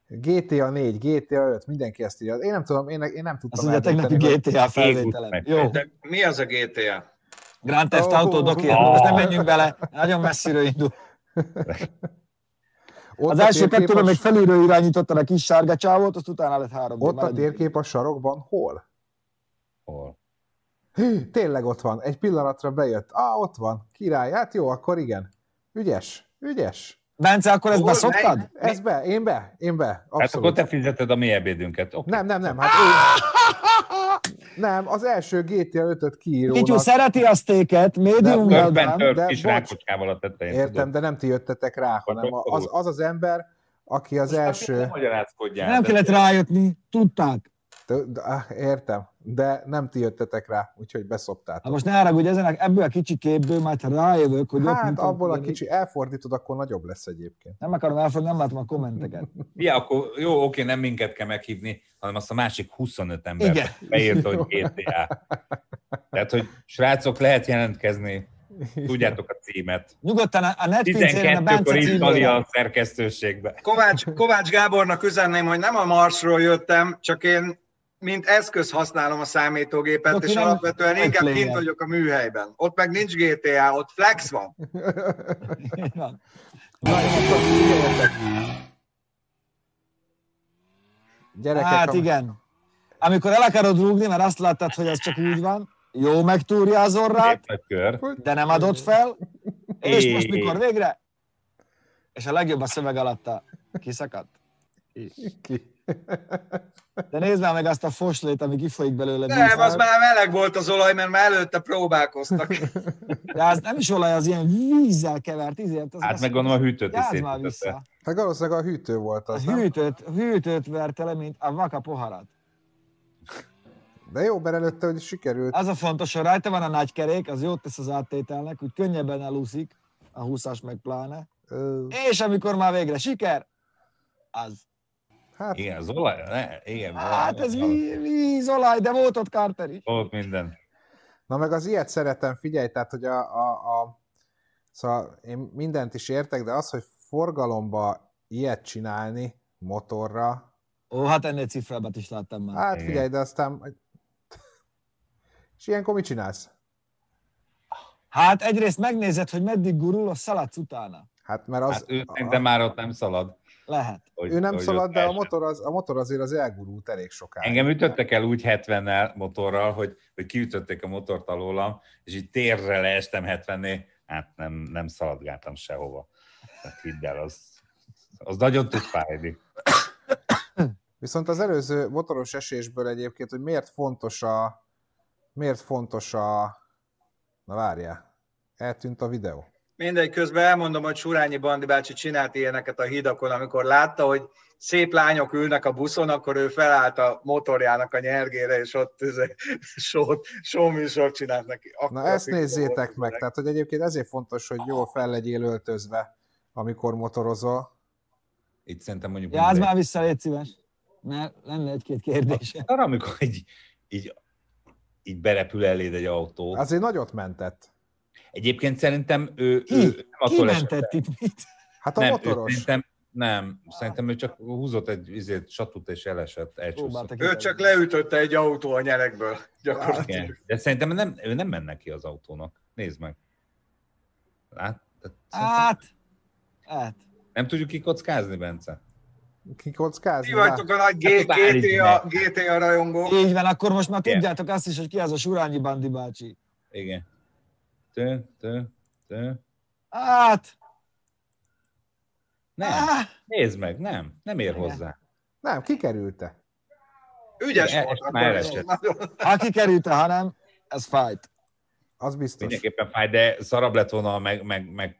GTA 4, GTA 5, mindenki ezt írja. Én nem tudom, én, én nem Azt tudtam mondja, tegnapi eldönteni, hogy- GTA felvételem. meg. Jó, De mi az a GTA? Grand Theft Oh. Auto, doki, Oh. most nem menjünk bele, nagyon messziről indul. Ott Az első térkép kettőben a- még felülről irányítottad a kis sárga csávót, azt utána lett három. Ott a térkép a sarokban hol? Hol? Hű, tényleg ott van. Egy pillanatra bejött. Ah, ott van. Király. Hát jó, akkor igen. Ügyes. Ügyes. Bence, akkor ezt beszoktad? Ez be, én be, én be. Hát akkor Abszolút. te fizeted a mi ebédünket. Okay. Nem, nem, nem. Hát én... Nem, az első GTA 5-öt Kityu kiírónak. szereti a sztéket, medium De- done. tört de kis bocs. rákocskával a tetején. Értem, de nem ti jöttetek rá, hanem az, az az ember, aki az Nem első... magyarázkodjál. Nem de- kellett rájötni, tudták. Ah, értem, de nem ti jöttetek rá, úgyhogy Hát beszoptátok. most ne haragudj, ezen, ebből a kicsi képből majd ha rájövök, hogy ott Hát mit abból a kicsi elfordítod, akkor nagyobb lesz egyébként. Nem akarom elfogadni, nem látom a kommenteket. Ja, akkor jó, oké, nem minket kell meghívni, hanem azt a másik 25 ember Igen. beírta, hogy GTA. Tehát, hogy srácok, lehet jelentkezni, tudjátok a címet. Nyugodtan a a netpincéren a 12-kor Bence írtali címére. a szerkesztőségbe. Kovács, Kovács Gábornak üzenném, hogy nem a Marsról jöttem, csak én mint eszköz használom a számítógépet, Ott és nem alapvetően egy inkább kint vagyok a műhelyben. Ott meg nincs GTA, ott flex van. Van. Figyeljetek. Gyerekek, Hát am- igen. Amikor el akarod rúgni, mert azt láttad, hogy ez csak úgy van, jó megtúrja az orrát, de nem adott fel, és most mikor végre? És a legjobb a szöveg alatta kiszakadt. Ki? De nézd már meg azt a foslét, ami kifolyik belőle. Nem, vízzel. az már meleg volt az olaj, mert már előtte próbálkoztak. De az nem is olaj, az ilyen vízzel kevert, izért. Az Hát az- meg gondolom a hűtőt is Játsz már vissza. szétütötte. Hát valószínűleg a hűtő volt A az, nem? hűtőt, hűtőt verte le, mint a vaka poharat. De jó, mert előtte, hogy sikerült. Az a fontos, hogy rajta van a nagy kerék, az jót tesz az áttételnek, úgy könnyebben elúszik, a 20-as meg pláne. Ö, És amikor már végre siker, az. Hát, Igen, az olaj, ne, igen. Hát ez víz, víz olaj, de volt ott Carter is. Volt minden. na meg az ilyet szeretem, figyelj, tehát, hogy a, a, a szóval én mindent is értek, de az, hogy forgalomba ilyet csinálni motorra, Ó, hát ennél cifrábbat is láttam már. hát Igen. figyelj, de aztán... És ilyenkor mit csinálsz? Hát egyrészt megnézed, hogy meddig gurul, a szaladsz utána. Hát mert az... Hát ő szerintem már ott nem szalad. Lehet. Hogy, ő nem hogy szalad, de a motor, az, a motor azért az elgurult elég sokáig. Engem ütöttek el úgy 70-nel motorral, hogy, hogy kiütötték a motort alólam, és így térre leestem 70 hát nem, nem szaladgáltam sehova. Hát hidd el, az, az nagyon tud fájni. Viszont az előző motoros esésből egyébként, hogy miért fontos a... Miért fontos a... Na várjál, eltűnt a videó. Mindegy, közben elmondom, hogy Surányi Bandi bácsi csinált ilyeneket a hídakon, amikor látta, hogy szép lányok ülnek a buszon, akkor ő felállt a motorjának a nyergére, és ott sót, sóműsort csinált neki. Akkor Na ezt nézzétek az meg, tehát hogy egyébként ezért fontos, hogy jól fel legyél öltözve, amikor motorozol. Itt szerintem mondjuk... Játsz mindegy. már vissza, légy szíves. Mert lenne egy-két kérdése. Arra, amikor így, így, így berepül eléd egy autó. Azért nagyot mentett. Egyébként szerintem ő, Ki? ő nem Ki attól esett mentett itt mit? Hát a nem, ő motoros. szerintem, nem, szerintem ő csak húzott egy izét, satut és elesett, elcsúszott. Ő csak leütötte egy autó a nyerekből, gyakorlatilag. Igen. De szerintem nem, ő nem menne ki az autónak. Nézd meg. Lát? Hát, hát. Nem tudjuk kikockázni, Bence? Kikockázni? Ti vagytok a nagy G- Hát GTA, GTA rajongó. Így van, akkor most már tudjátok azt is, hogy ki az a Surányi Bandi bácsi. Igen. Tő, tő, tő. Hát, Nem, ah, nézd meg, nem, nem ér hozzá. Nem, kikerülte. Ügyes Igen, volt. ezt már elesett. Ha kikerülte, ha nem, ez fájt. Az biztos. Mindenképpen fáj, de szarabb lett volna, meg, meg, meg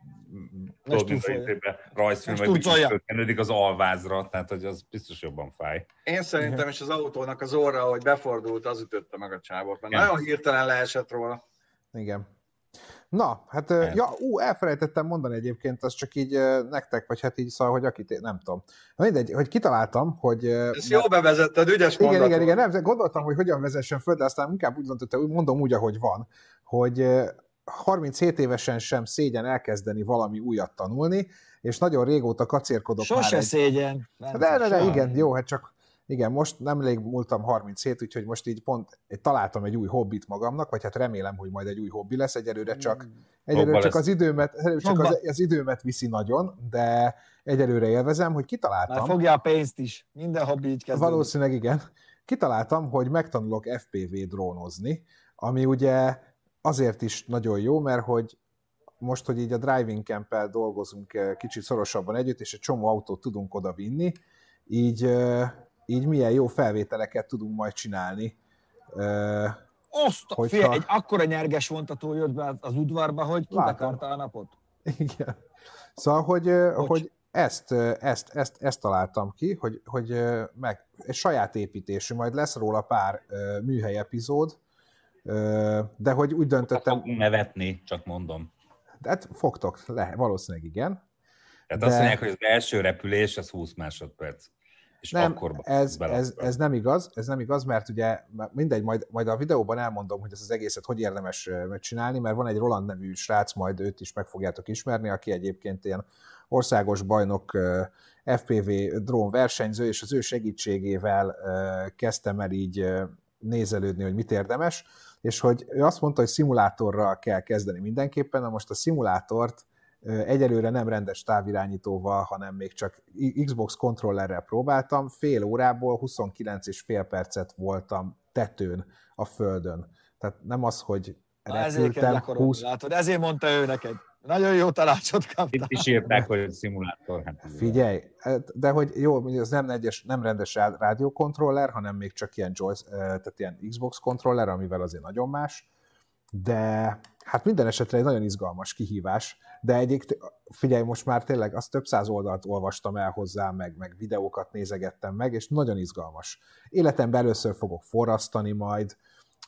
tudod, mint a túlfolja. izében rajzfilm, Most hogy túlcolja. fölkenődik az alvázra, tehát hogy az biztos jobban fáj. Én szerintem is az autónak az orra, ahogy befordult, az ütötte meg a csávot, mert Igen. nagyon hirtelen leesett róla. Igen. Na, hát, Nem. ja, ú, elfelejtettem mondani egyébként, az csak így nektek, vagy hát így szóval, hogy akit, nem tudom. Na mindegy, hogy kitaláltam, hogy... Ezt jó bevezetted, ügyes Igen, mondat igen, igen, nem, gondoltam, hogy hogyan vezessen föl, de aztán inkább úgy döntöttem, úgy mondom úgy, ahogy van, hogy ö, 37 évesen sem szégyen elkezdeni valami újat tanulni, és nagyon régóta kacérkodok Sose már egy... szégyen. De, de, de, igen, jó, hát csak igen, most nemrég múltam 37, úgyhogy most így pont találtam egy új hobbit magamnak, vagy hát remélem, hogy majd egy új hobbi lesz, egyelőre csak, egyelőre Hobba csak az időmet, egyelőre csak az, az időmet viszi nagyon, de egyelőre élvezem, hogy kitaláltam. Már fogja a pénzt is. Minden hobbi így kezdődik. Valószínűleg igen. Kitaláltam, hogy megtanulok FPV drónozni, ami ugye azért is nagyon jó, mert hogy most, hogy így a driving camp dolgozunk eh, kicsit szorosabban együtt, és egy csomó autót tudunk oda vinni, így, eh, így milyen jó felvételeket tudunk majd csinálni. Eh, Oszta, Hogyha- Hogyha... egy akkora nyerges vontató jött be az udvarba, hogy Látom. kibekarta a napot. Igen. Szóval, hogy, Bocs. hogy ezt, ezt, ezt, ezt találtam ki, hogy, hogy meg, egy saját építésű, majd lesz róla pár műhely epizód, de hogy úgy döntöttem, Fogunk nevetni, csak mondom. de hát fogtok, le, valószínűleg igen. Tehát De- azt mondják, hogy az első repülés az 20 másodperc. És Nem, akkor ez, ez, ez, nem igaz, ez nem igaz, mert ugye mindegy, majd, majd a videóban elmondom, hogy ez az egészet hogy érdemes megcsinálni, mert van egy Roland nevű srác, majd őt is meg fogjátok ismerni, aki egyébként ilyen országos bajnok FPV drón versenyző, és az ő segítségével kezdtem el így nézelődni, hogy mit érdemes, és hogy ő azt mondta, hogy szimulátorral kell kezdeni mindenképpen, na most a szimulátort egyelőre nem rendes távirányítóval, hanem még csak Xbox kontrollerrel próbáltam, fél órából 29 és fél percet voltam tetőn a földön. Tehát nem az, hogy repültem. Ezért 20... Látod, ezért mondta ő neked. Nagyon jó tanácsot kaptál. Itt is írták, hogy szimulátor. Hát Figyelj, de hogy jó, ez nem, egyes, nem rendes rádiókontroller, hanem még csak ilyen, joy, tehát ilyen Xbox kontroller, amivel azért nagyon más, de hát minden esetre egy nagyon izgalmas kihívás, de egyik, figyelj, most már tényleg azt több száz oldalt olvastam el hozzá, meg, meg videókat nézegettem meg, és nagyon izgalmas. Életemben először fogok forrasztani majd,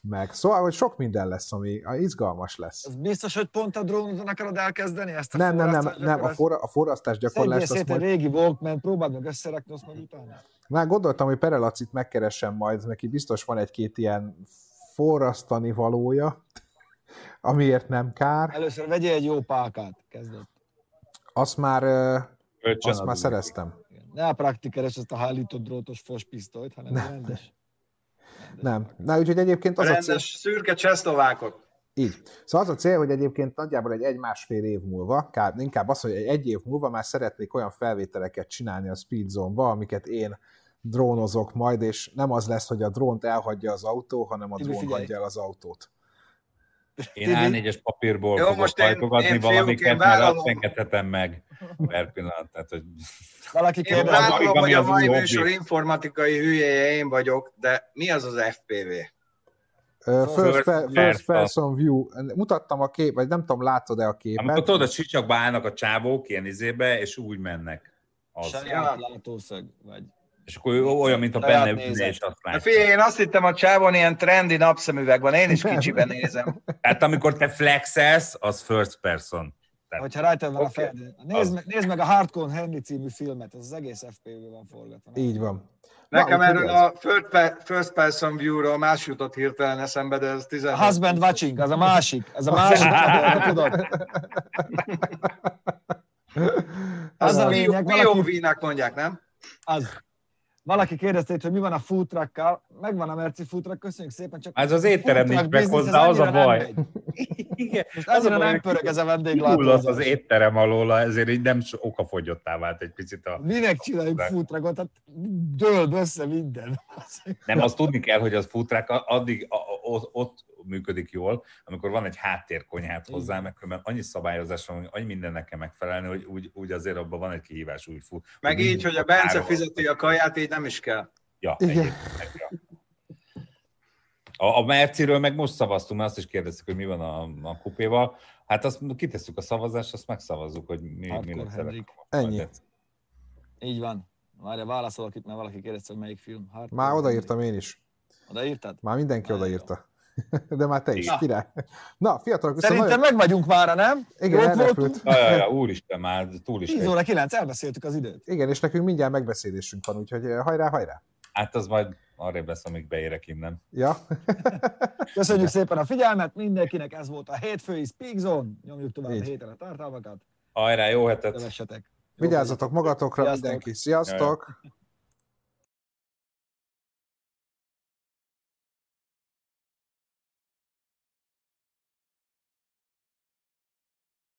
meg szóval, hogy sok minden lesz, ami izgalmas lesz. Biztos, hogy pont a drónon akarod elkezdeni ezt a Nem, nem, nem, nem, a, for, a forrasztás gyakorlás... Szedjél szét majd... régi Walkman, próbáld meg összerakni, azt majd utána. Már gondoltam, hogy Perelacit megkeresem majd, neki biztos van egy-két ilyen forrasztani valója, amiért nem kár. Először vegyél egy jó pákát, kezdett. Azt már, azt már szereztem. Ne a praktikeres ezt a hálított drótos fospisztolyt, hanem rendes. rendes. Nem. Na, úgyhogy egyébként az rendes, a cél... szürke csehszlovákot. Így. Szóval az a cél, hogy egyébként nagyjából egy egy-másfél év múlva, inkább az, hogy egy, egy év múlva már szeretnék olyan felvételeket csinálni a Speedzone-ba, amiket én drónozok majd, és nem az lesz, hogy a drónt elhagyja az autó, hanem a drón hagyja el az autót. Én A4-es papírból Jó, fogok most hajtogatni én, én valamiket, mert azt engedhetem meg per pillanat. Tehát, hogy... Valaki én vállalom, hogy a mai műsor informatikai hülyeje én vagyok, de mi az az FPV? Uh, first, first, first person view. Mutattam a kép, vagy nem tudom, látod-e a képet? Amikor tudod, a csicsakba állnak a csávók ilyen izébe, és úgy mennek. Az. Saját látószög, vagy és akkor ő olyan, mint a benne és azt látja. Figyelj, én azt hittem a csávon ilyen trendi napszemüveg van, én is kicsiben nézem. Tehát amikor te flexelsz, az first person. Tehát, Hogyha rajta van okay. a fel... Nézd, az... nézd meg a Hardcore Henry című filmet, az az egész FPV van forgatva. Így van. Nekem erről a first person view-ról más jutott hirtelen eszembe, de ez 16. Husband watching, az a másik. Az a másik, tudod. Az, az a lényeg. POV-nak mondják, nem? Az. Valaki kérdezte hogy mi van a futrakkal. Megvan a Merci futrak, köszönjük szépen. Csak ez az étterem nincs meg hozzá, az a baj. Igen, Most az a baj, nem pörög ez a vendéglátó. az az étterem alól, ezért így nem okafogyottá vált egy picit a... Minek csináljuk futrakot? Hát dől össze minden. Nem, azt tudni kell, hogy az futrák addig ott működik jól, amikor van egy háttérkonyhát hozzá, meg mert annyi szabályozás van, annyi mindennek kell megfelelni, hogy úgy, úgy azért abban van egy kihívás, úgy fut. Meg így, hogy a Bence fizeti a kaját, így nem is kell. Ja, Igen. A, a Merciről meg most szavaztunk, mert azt is kérdeztük, hogy mi van a, a kupéval. Hát azt kitesszük a szavazást, azt megszavazzuk, hogy mi, mi lesz Ennyi. Így van. Várja, válaszolok itt, mert valaki kérdezte, hogy melyik film. Hardcore Már odaírtam én is. Odaírtad? Már mindenki Már odaírta. De már te is, Na. király. Na, fiatalok, Szerintem nagyon... meg vagyunk már, nem? Igen, elrepült. Ja, ja, ja, úristen, már túl is. 10 óra 9, elbeszéltük az időt. Igen, és nekünk mindjárt megbeszélésünk van, úgyhogy eh, hajrá, hajrá. Hát az majd arra lesz, amíg beérek innen. Ja. Köszönjük szépen a figyelmet, mindenkinek ez volt a hétfői Speak Zone. Nyomjuk tovább Így. a héten a tartalmakat. Hajrá, jó hetet! Kövessetek. Vigyázzatok magatokra Sziasztok. mindenki. Sziasztok! Jaj.